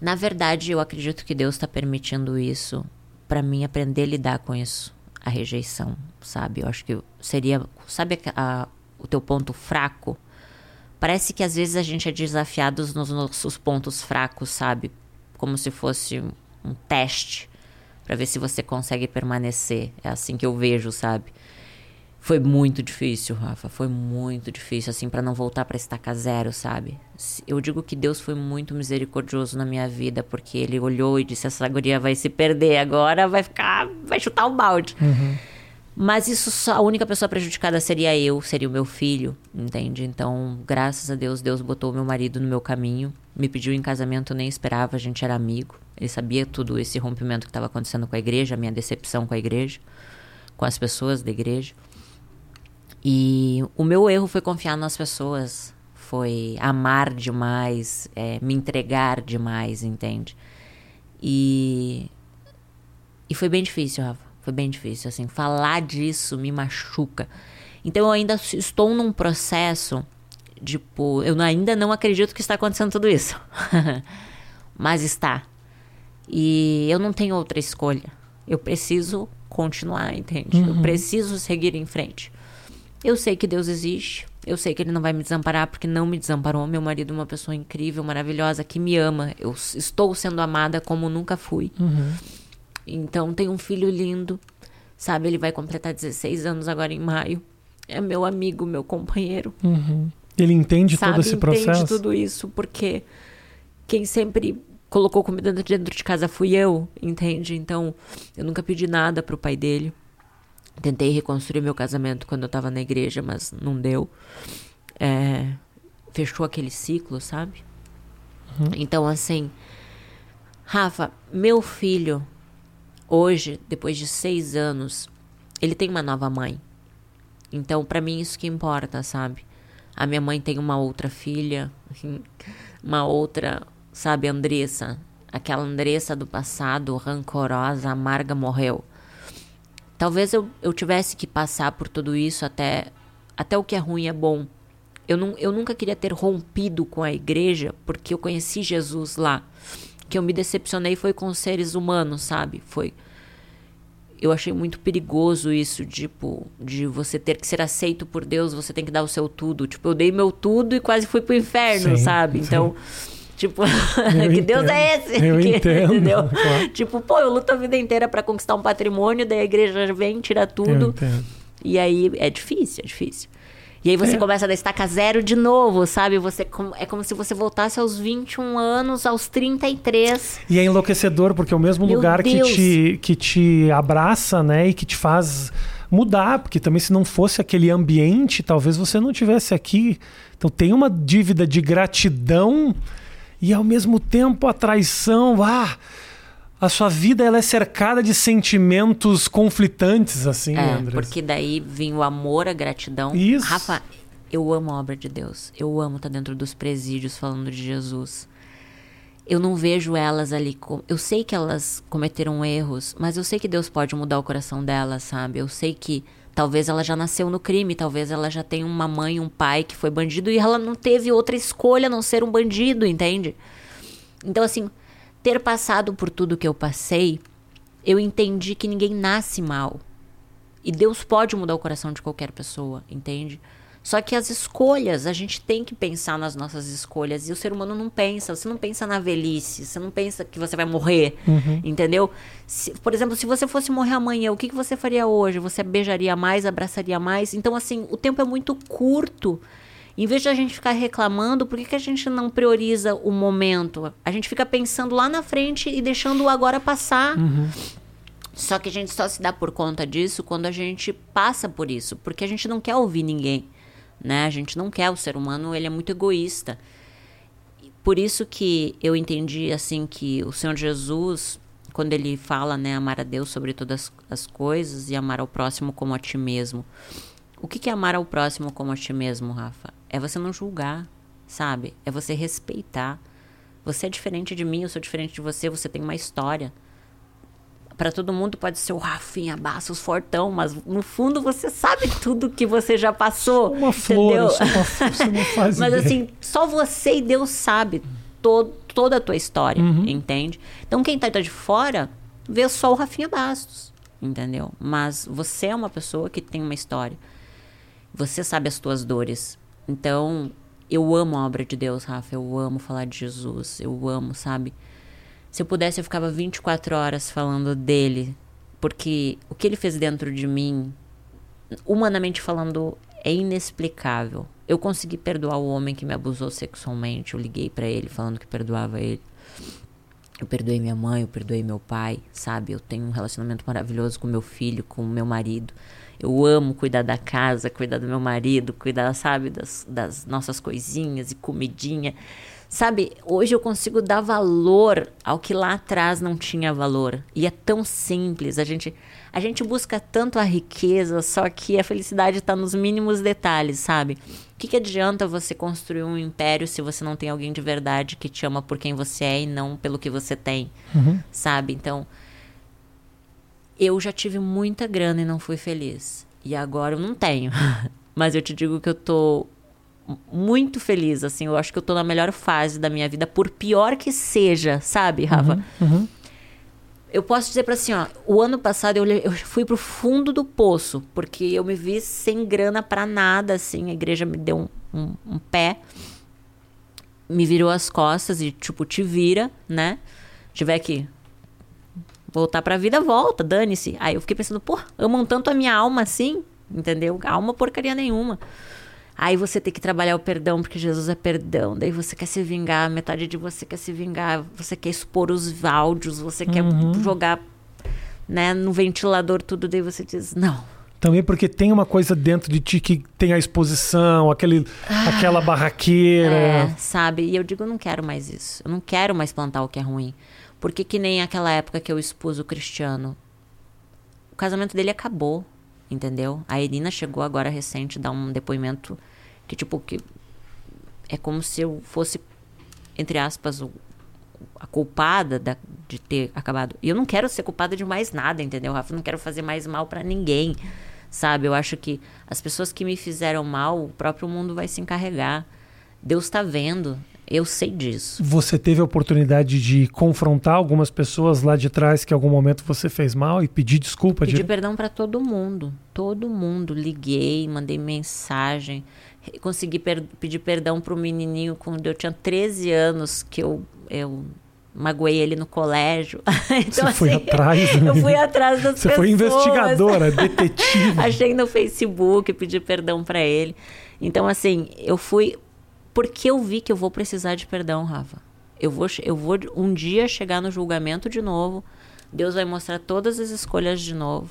Na verdade, eu acredito que Deus está permitindo isso para mim aprender a lidar com isso, a rejeição, sabe? Eu acho que seria, sabe a, a o teu ponto fraco. Parece que às vezes a gente é desafiado nos nossos pontos fracos, sabe? Como se fosse um teste para ver se você consegue permanecer. É assim que eu vejo, sabe? Foi muito difícil, Rafa. Foi muito difícil, assim, para não voltar para estaca zero, sabe? Eu digo que Deus foi muito misericordioso na minha vida, porque Ele olhou e disse: essa guria vai se perder agora, vai ficar, vai chutar o balde. Uhum. Mas isso só, a única pessoa prejudicada seria eu, seria o meu filho, entende? Então, graças a Deus, Deus botou meu marido no meu caminho, me pediu em casamento, eu nem esperava, a gente era amigo. Ele sabia tudo esse rompimento que estava acontecendo com a igreja, a minha decepção com a igreja, com as pessoas da igreja. E o meu erro foi confiar nas pessoas, foi amar demais, é, me entregar demais, entende? E, e foi bem difícil, Rafa foi bem difícil, assim. Falar disso me machuca. Então eu ainda estou num processo, tipo, eu ainda não acredito que está acontecendo tudo isso. Mas está. E eu não tenho outra escolha. Eu preciso continuar, entende? Uhum. Eu preciso seguir em frente. Eu sei que Deus existe. Eu sei que Ele não vai me desamparar porque não me desamparou. Meu marido é uma pessoa incrível, maravilhosa, que me ama. Eu estou sendo amada como nunca fui. Uhum. Então tem um filho lindo, sabe? Ele vai completar 16 anos agora em maio. É meu amigo, meu companheiro. Uhum. Ele entende sabe? todo esse processo? Entende tudo isso, porque quem sempre colocou comida dentro de casa fui eu, entende? Então, eu nunca pedi nada pro pai dele. Tentei reconstruir meu casamento quando eu tava na igreja, mas não deu. É, fechou aquele ciclo, sabe? Uhum. Então, assim, Rafa, meu filho Hoje, depois de seis anos, ele tem uma nova mãe. Então, para mim, isso que importa, sabe? A minha mãe tem uma outra filha, uma outra, sabe, Andressa. Aquela Andressa do passado, rancorosa, amarga, morreu. Talvez eu, eu tivesse que passar por tudo isso até, até o que é ruim é bom. Eu, não, eu nunca queria ter rompido com a igreja porque eu conheci Jesus lá que eu me decepcionei foi com seres humanos, sabe? Foi eu achei muito perigoso isso, tipo, de você ter que ser aceito por Deus, você tem que dar o seu tudo. Tipo, eu dei meu tudo e quase fui pro inferno, sim, sabe? Sim. Então, tipo, que Deus é esse? Eu que, entendo. Entendeu? Claro. Tipo, pô, eu luto a vida inteira para conquistar um patrimônio, daí a igreja vem, tira tudo. E aí é difícil, é difícil. E aí você é. começa a estaca zero de novo, sabe? Você é como se você voltasse aos 21 anos, aos 33. E é enlouquecedor, porque é o mesmo Meu lugar que te, que te abraça, né? E que te faz mudar, porque também se não fosse aquele ambiente, talvez você não tivesse aqui. Então tem uma dívida de gratidão e ao mesmo tempo a traição. Ah, A sua vida ela é cercada de sentimentos conflitantes, assim, É, porque daí vinha o amor, a gratidão. Isso. Rafa, eu amo a obra de Deus. Eu amo estar dentro dos presídios falando de Jesus. Eu não vejo elas ali. Com... Eu sei que elas cometeram erros, mas eu sei que Deus pode mudar o coração delas, sabe? Eu sei que talvez ela já nasceu no crime, talvez ela já tenha uma mãe, um pai que foi bandido e ela não teve outra escolha a não ser um bandido, entende? Então, assim, ter passado por tudo que eu passei, eu entendi que ninguém nasce mal. E Deus pode mudar o coração de qualquer pessoa, entende? Só que as escolhas, a gente tem que pensar nas nossas escolhas. E o ser humano não pensa. Você não pensa na velhice. Você não pensa que você vai morrer. Entendeu? Se- por exemplo, se você fosse morrer amanhã, o que, que você faria hoje? Você beijaria mais, abraçaria mais? Então, assim, o tempo é muito curto. Em vez de a gente ficar reclamando, por que, que a gente não prioriza o momento? A gente fica pensando lá na frente e deixando o agora passar. Só que a gente só se dá por conta disso quando a gente passa por isso, porque a gente não quer ouvir ninguém, né? A gente não quer, o ser humano, ele é muito egoísta. Por isso que eu entendi assim que o Senhor Jesus, quando ele fala, né, amar a Deus sobre todas as coisas e amar ao próximo como a ti mesmo. O que que é amar ao próximo como a ti mesmo, Rafa? É você não julgar, sabe? É você respeitar. Você é diferente de mim, eu sou diferente de você, você tem uma história. Pra todo mundo pode ser o Rafinha Bastos fortão, mas no fundo você sabe tudo que você já passou. Uma flor, entendeu? eu sou uma flor, Mas ideia. assim, só você e Deus sabe to- toda a tua história, Uhum. entende? Então quem tá de fora vê só o Rafinha Bastos, entendeu? Mas você é uma pessoa que tem uma história. Você sabe as tuas dores. Então, eu amo a obra de Deus, Rafa. Eu amo falar de Jesus. Eu amo, sabe? Se eu pudesse, eu ficava 24 horas falando dele. Porque o que ele fez dentro de mim, humanamente falando, é inexplicável. Eu consegui perdoar o homem que me abusou sexualmente. Eu liguei pra ele falando que perdoava ele. Eu perdoei minha mãe, eu perdoei meu pai, sabe? Eu tenho um relacionamento maravilhoso com meu filho, com meu marido. Eu amo cuidar da casa, cuidar do meu marido, cuidar, sabe, das, das nossas coisinhas e comidinha. Sabe, hoje eu consigo dar valor ao que lá atrás não tinha valor. E é tão simples. A gente, a gente busca tanto a riqueza, só que a felicidade está nos mínimos detalhes, sabe? O que, que adianta você construir um império se você não tem alguém de verdade que te ama por quem você é e não pelo que você tem, sabe? Então, eu já tive muita grana e não fui feliz. E agora eu não tenho. Mas eu te digo que eu tô muito feliz, assim. Eu acho que eu tô na melhor fase da minha vida, por pior que seja, sabe, Rafa? Eu posso dizer pra assim, ó, o ano passado eu, eu fui pro fundo do poço, porque eu me vi sem grana pra nada, assim, a igreja me deu um, um- um pé, me virou as costas e, tipo, te vira, né? Tiver que voltar pra vida, volta, dane-se. Aí eu fiquei pensando, pô, amam tanto a minha alma assim, entendeu? Alma porcaria nenhuma. Aí você tem que trabalhar o perdão, porque Jesus é perdão. Daí você quer se vingar, metade de você quer se vingar, você quer expor os áudios, você quer jogar né, no ventilador tudo, daí você diz, não. Também porque tem uma coisa dentro de ti que tem a exposição, aquele, aquela barraqueira. É, sabe? E eu digo, eu não quero mais isso. Eu não quero mais plantar o que é ruim. Porque que nem aquela época que eu expus o Cristiano. O casamento dele acabou, entendeu? A Irina chegou agora recente dar um depoimento que, tipo, que é como se eu fosse, entre aspas, o- a culpada da- de ter acabado. E eu não quero ser culpada de mais nada, entendeu, Rafa? Eu não quero fazer mais mal pra ninguém, sabe? Eu acho que as pessoas que me fizeram mal, o próprio mundo vai se encarregar. Deus tá vendo. Eu sei disso. Você teve a oportunidade de confrontar algumas pessoas lá de trás que em algum momento você fez mal e pedir desculpa? Pedi de... perdão pra todo mundo. Todo mundo. Liguei, mandei mensagem. Consegui per- pedir perdão pro menininho quando eu tinha 13 anos, que eu, eu magoei ele no colégio. então, Você foi assim, atrás, né? Eu fui atrás das Você pessoas. foi investigadora, detetive. Achei no Facebook, pedi perdão pra ele. Então, assim, eu fui. Porque eu vi que eu vou precisar de perdão, Rafa. Eu vou, eu vou um dia chegar no julgamento de novo. Deus vai mostrar todas as escolhas de novo.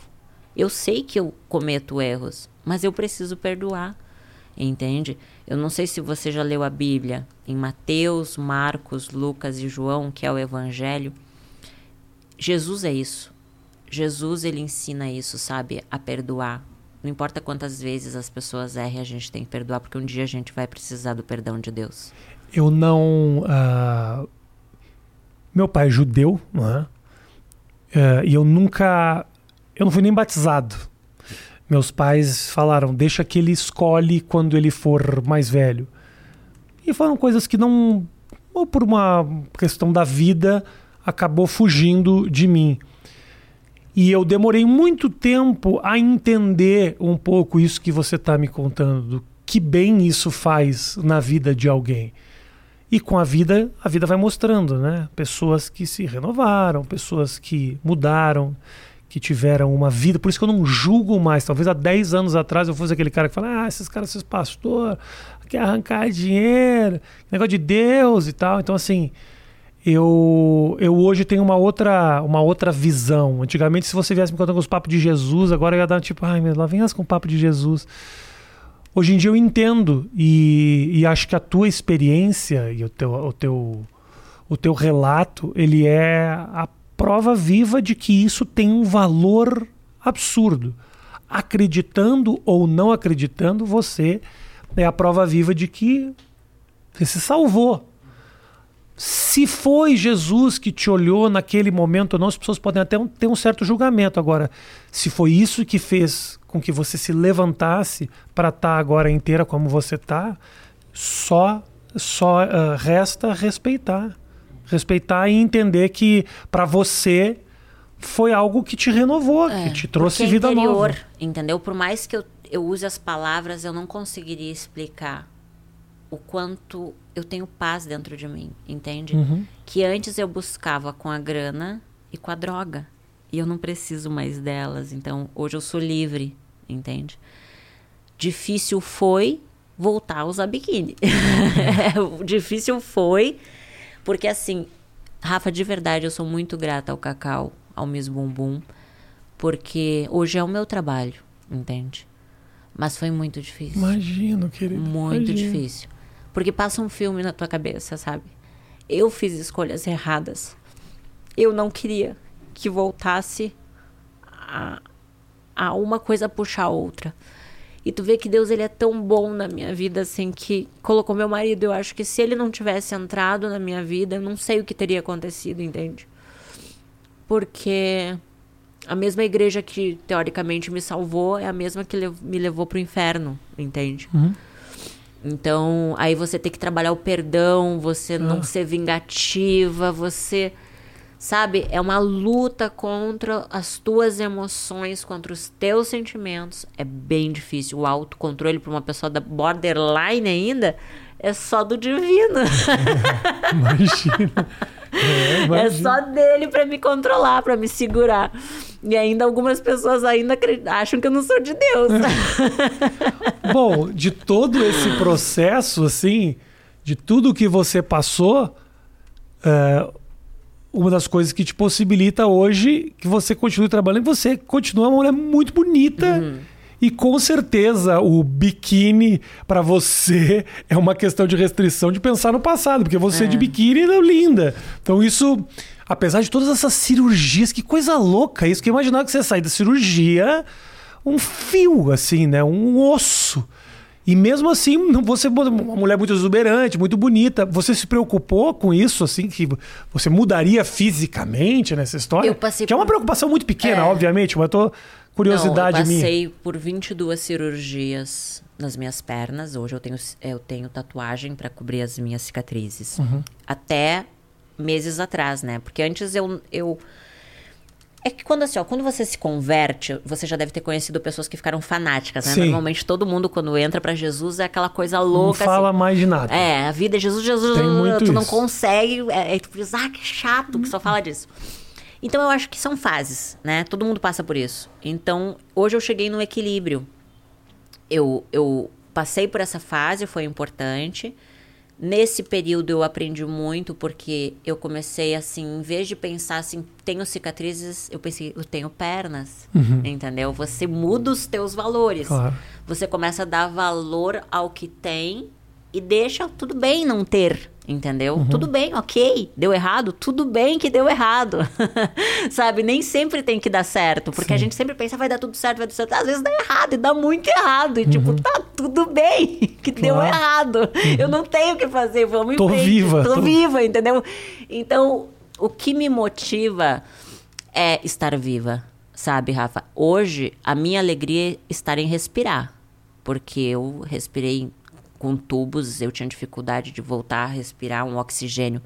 Eu sei que eu cometo erros, mas eu preciso perdoar. Entende? Eu não sei se você já leu a Bíblia em Mateus, Marcos, Lucas e João, que é o Evangelho. Jesus é isso. Jesus, ele ensina isso, sabe? A perdoar. Não importa quantas vezes as pessoas errem, a gente tem que perdoar, porque um dia a gente vai precisar do perdão de Deus. Eu não. Uh, meu pai é judeu, não é? Uh, e eu nunca. Eu não fui nem batizado. Meus pais falaram: deixa que ele escolhe quando ele for mais velho. E foram coisas que não. Ou por uma questão da vida, acabou fugindo de mim. E eu demorei muito tempo a entender um pouco isso que você está me contando, do que bem isso faz na vida de alguém. E com a vida, a vida vai mostrando, né? Pessoas que se renovaram, pessoas que mudaram, que tiveram uma vida. Por isso que eu não julgo mais. Talvez há 10 anos atrás eu fosse aquele cara que fala: ah, esses caras, esses pastor, quer arrancar dinheiro, negócio de Deus e tal. Então, assim, eu, eu hoje tenho uma outra, uma outra visão. Antigamente, se você viesse me contando com os papos de Jesus, agora eu ia dar tipo, ai, mas lá vem as com o papo de Jesus. Hoje em dia eu entendo e, e acho que a tua experiência e o teu, o, teu, o teu relato, ele é a prova viva de que isso tem um valor absurdo. Acreditando ou não acreditando, você é a prova viva de que você se salvou. Se foi Jesus que te olhou naquele momento ou não, as pessoas podem até ter um certo julgamento. Agora, se foi isso que fez com que você se levantasse para estar tá agora inteira como você está, só, só uh, resta respeitar. Respeitar e entender que para você foi algo que te renovou, é, que te trouxe é vida interior, nova. Entendeu? Por mais que eu, eu use as palavras, eu não conseguiria explicar o quanto eu tenho paz dentro de mim, entende? Uhum. Que antes eu buscava com a grana e com a droga. E eu não preciso mais delas. Então, hoje eu sou livre, entende? Difícil foi voltar a usar biquíni. Difícil foi, porque assim, Rafa, de verdade, eu sou muito grata ao Cacau, ao Miss Bumbum, porque hoje é o meu trabalho, entende? Mas foi muito difícil. Imagino, querido. Muito imagino. difícil. Porque passa um filme na tua cabeça, sabe? Eu fiz escolhas erradas. Eu não queria que voltasse a, a uma coisa puxar a outra. E tu vê que Deus ele é tão bom na minha vida assim que colocou meu marido. Eu acho que se ele não tivesse entrado na minha vida, eu não sei o que teria acontecido, entende? Porque a mesma igreja que teoricamente me salvou é a mesma que me levou pro inferno, entende? Uhum. Então, aí você tem que trabalhar o perdão, você ah. não ser vingativa, você. Sabe? É uma luta contra as tuas emoções, contra os teus sentimentos. É bem difícil. O autocontrole para uma pessoa da borderline ainda é só do divino. Imagina. É, é só dele para me controlar, para me segurar. E ainda algumas pessoas ainda acham que eu não sou de Deus. Bom, de todo esse processo, assim, de tudo que você passou, é, uma das coisas que te possibilita hoje que você continue trabalhando, você continua uma mulher muito bonita. Uhum e com certeza o biquíni para você é uma questão de restrição de pensar no passado, porque você é. de biquíni é linda. Então isso, apesar de todas essas cirurgias, que coisa louca isso, que imaginar que você sai da cirurgia um fio assim, né, um osso. E mesmo assim, você é uma mulher muito exuberante, muito bonita. Você se preocupou com isso, assim, que você mudaria fisicamente nessa história? Eu passei que por... é uma preocupação muito pequena, é. obviamente, mas eu tô curiosidade Não, eu passei minha. por 22 cirurgias nas minhas pernas. Hoje eu tenho, eu tenho tatuagem para cobrir as minhas cicatrizes. Uhum. Até meses atrás, né? Porque antes eu, eu é que quando assim, ó, quando você se converte, você já deve ter conhecido pessoas que ficaram fanáticas, né? Sim. Normalmente todo mundo quando entra para Jesus é aquela coisa louca. Não fala assim. mais de nada. É, a vida é Jesus, Jesus, Tem tu não isso. consegue, é, é, tu diz, ah, que chato que só fala disso. Então eu acho que são fases, né? Todo mundo passa por isso. Então, hoje eu cheguei no equilíbrio. Eu, eu passei por essa fase, foi importante. Nesse período eu aprendi muito porque eu comecei assim, em vez de pensar assim, tenho cicatrizes, eu pensei, eu tenho pernas, uhum. entendeu? Você muda os teus valores. Claro. Você começa a dar valor ao que tem e deixa tudo bem não ter, entendeu? Uhum. Tudo bem, ok, deu errado, tudo bem que deu errado. Sabe? Nem sempre tem que dar certo, porque Sim. a gente sempre pensa, vai dar tudo certo, vai dar tudo certo. Às vezes dá errado e dá muito errado. E tipo, uhum. tipo, tá tudo bem que claro. deu errado. Uhum. Eu não tenho o que fazer, vamos tô frente. viva. Tô, tô viva, entendeu? Então, o que me motiva é estar viva, sabe, Rafa? Hoje, a minha alegria é estar em respirar. Porque eu respirei com tubos, eu tinha dificuldade de voltar a respirar um oxigênio.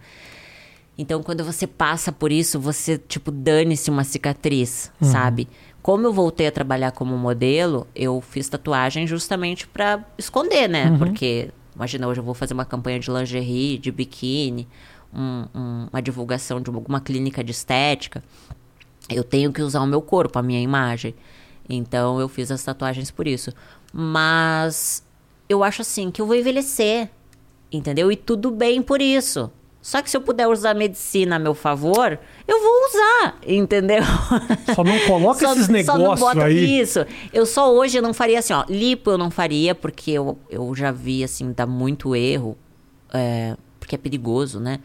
Então, quando você passa por isso, você, tipo, dane-se uma cicatriz, uhum. sabe? Como eu voltei a trabalhar como modelo, eu fiz tatuagem justamente para esconder, né? Uhum. Porque, imagina, hoje eu vou fazer uma campanha de lingerie, de biquíni, um, um, uma divulgação de alguma clínica de estética. Eu tenho que usar o meu corpo, a minha imagem. Então, eu fiz as tatuagens por isso. Mas eu acho assim que eu vou envelhecer, entendeu? E tudo bem por isso. Só que se eu puder usar a medicina a meu favor, eu vou usar, entendeu? Só não coloca só, esses negócios aí. Isso. Eu só hoje não faria assim, ó. Lipo eu não faria, porque eu, eu já vi, assim, dá muito erro. É, porque é perigoso, né?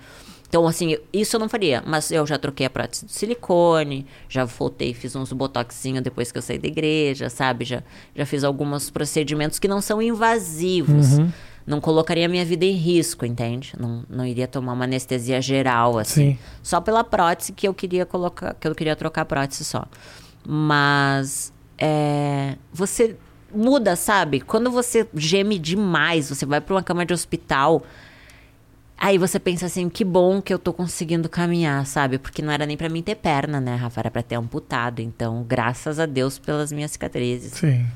Então, assim, isso eu não faria. Mas eu já troquei a prótese de silicone, já voltei, fiz uns botoxinhos depois que eu saí da igreja, sabe? Já, já fiz alguns procedimentos que não são invasivos. Uhum não colocaria minha vida em risco, entende? Não, não iria tomar uma anestesia geral, assim. Sim. Só pela prótese que eu queria colocar, que eu queria trocar a prótese só. Mas é, você muda, sabe? Quando você geme demais, você vai para uma cama de hospital. Aí você pensa assim, que bom que eu tô conseguindo caminhar, sabe? Porque não era nem para mim ter perna, né, Rafa? Era pra ter amputado. Então, graças a Deus pelas minhas cicatrizes. Sim.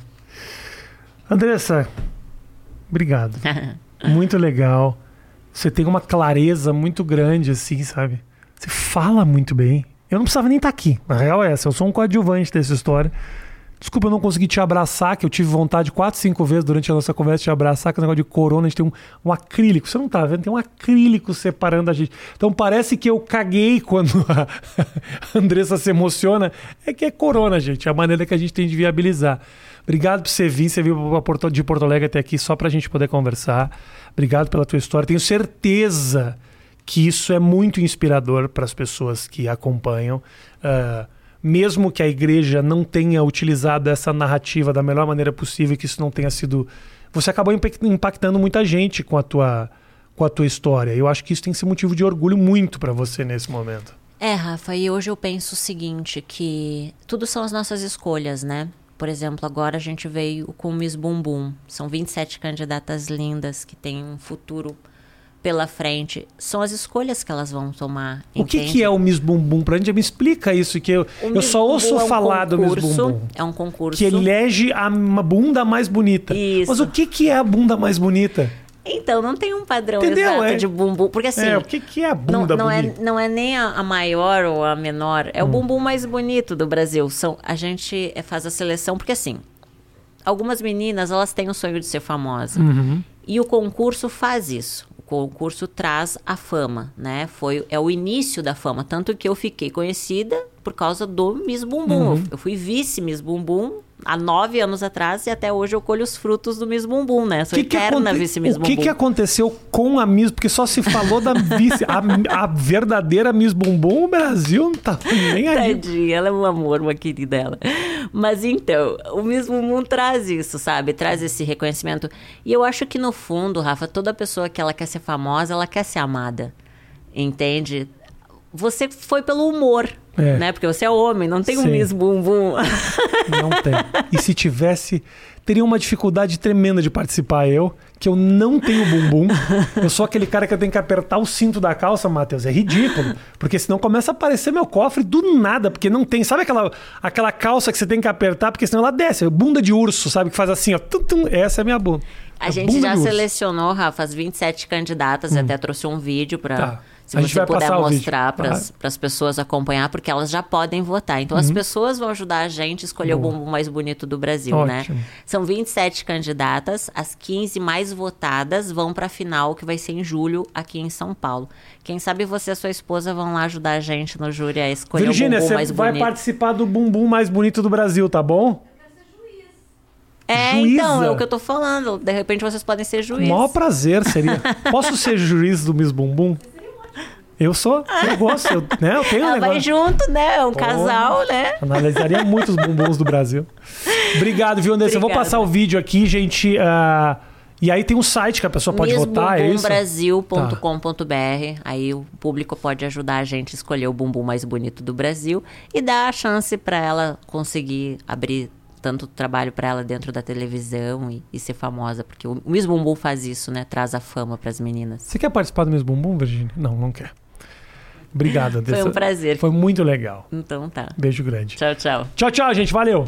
Andressa, Obrigado. muito legal. Você tem uma clareza muito grande, assim, sabe? Você fala muito bem. Eu não precisava nem estar tá aqui. Na real é essa. Eu sou um coadjuvante dessa história. Desculpa eu não consegui te abraçar, que eu tive vontade quatro, cinco vezes durante a nossa conversa de te abraçar, que o negócio de corona, a gente tem um, um acrílico. Você não tá vendo? Tem um acrílico separando a gente. Então parece que eu caguei quando a Andressa se emociona. É que é corona, gente. É a maneira que a gente tem de viabilizar. Obrigado por você vir, você veio de Porto Alegre até aqui só para a gente poder conversar. Obrigado pela tua história. Tenho certeza que isso é muito inspirador para as pessoas que acompanham. Uh, mesmo que a igreja não tenha utilizado essa narrativa da melhor maneira possível, que isso não tenha sido. Você acabou impactando muita gente com a tua, com a tua história. Eu acho que isso tem que ser motivo de orgulho muito para você nesse momento. É, Rafa, e hoje eu penso o seguinte, que tudo são as nossas escolhas, né? Por exemplo, agora a gente veio com o Miss Bumbum. São 27 candidatas lindas que têm um futuro pela frente. São as escolhas que elas vão tomar. O que, que, é o Miss Bumbum? Pra gente me explica isso, que eu, eu só ouço é um falar concurso, do Miss Bumbum. É um concurso. Que elege a bunda mais bonita. Isso. Mas o que, que é a bunda mais bonita? Então, não tem um padrão Entendeu? exato é. de bumbum. Porque assim. É, o que, que é a bunda não, não bonita? É, não é nem a, a, maior ou a menor. É hum. o bumbum mais bonito do Brasil. São, a gente é, faz a seleção, porque assim. Algumas meninas, elas têm o sonho de ser famosa. Uhum. E o concurso faz isso. O concurso traz a fama, né? Foi, é o início da fama. Tanto que eu fiquei conhecida por causa do Miss Bumbum. Uhum. Eu fui vice Miss Bumbum há nove anos atrás e até hoje eu colho os frutos do Miss Bumbum, né? Sou que eterna que vice Miss Bumbum. O que, que aconteceu com a Miss? Porque só se falou da vice. a, a, verdadeira Miss Bumbum, o Brasil não tá nem aí. Tadinha, ela é um amor, uma querida ela. Mas então, o Miss Bumbum traz isso, sabe? Traz esse reconhecimento. E eu acho que no fundo, Rafa, toda pessoa que ela quer ser famosa, ela quer ser amada. Entende? Você foi pelo humor. É. Né? Porque você é homem, não tem Sim. um Miss Bumbum. Não tem. E se tivesse, teria uma dificuldade tremenda de participar eu, que eu não tenho bumbum. Eu sou aquele cara que eu tenho que apertar o cinto da calça, Matheus. É ridículo. Porque senão começa a aparecer meu cofre do nada, porque não tem. Sabe aquela, aquela calça que você tem que apertar, porque senão ela desce. Bunda de urso, sabe? Que faz assim, ó. Tum, tum, essa é a minha bunda. A, a gente já selecionou, Rafa, as 27 candidatas, hum. até trouxe um vídeo para. Tá se a você puder mostrar para as pessoas acompanhar, porque elas já podem votar. Então, uhum. as pessoas vão ajudar a gente a escolher Boa. o bumbum mais bonito do Brasil, né? Ótimo. né? São 27 candidatas, as 15 mais votadas vão para a final, que vai ser em julho, aqui em São Paulo. Quem sabe você e a sua esposa vão lá ajudar a gente no júri a escolher Virginia, o bumbum mais bonito. Virgínia, você vai participar do bumbum mais bonito do Brasil, tá bom? É, Juíza. então, é o que eu tô falando. De repente vocês podem ser O juízes. maior prazer seria. Posso ser juiz do Miss Bumbum? Eu sou, eu gosto, eu, né? Eu tenho um Ela vai negócio. junto, né? É um casal, né? Analisaria muito os bumbuns do Brasil. Obrigado, viu, Andressa? Eu vou Obrigada. passar o vídeo aqui, gente. ah, e aí tem um site que a pessoa pode votar, é isso? Missbumbumbrasil.com.br. Aí o público pode ajudar a gente a escolher o bumbum mais bonito do Brasil e dar a chance para ela conseguir abrir tanto trabalho para ela dentro da televisão e, e ser famosa, porque o Miss Bumbum faz isso, né? Traz a fama para as meninas. Você quer participar do Miss Bumbum, Virginia? Não, não quer. Obrigado, Andressa. Foi um prazer. Foi muito legal. Então tá. Beijo grande. Tchau, tchau. Tchau, tchau, gente. Valeu.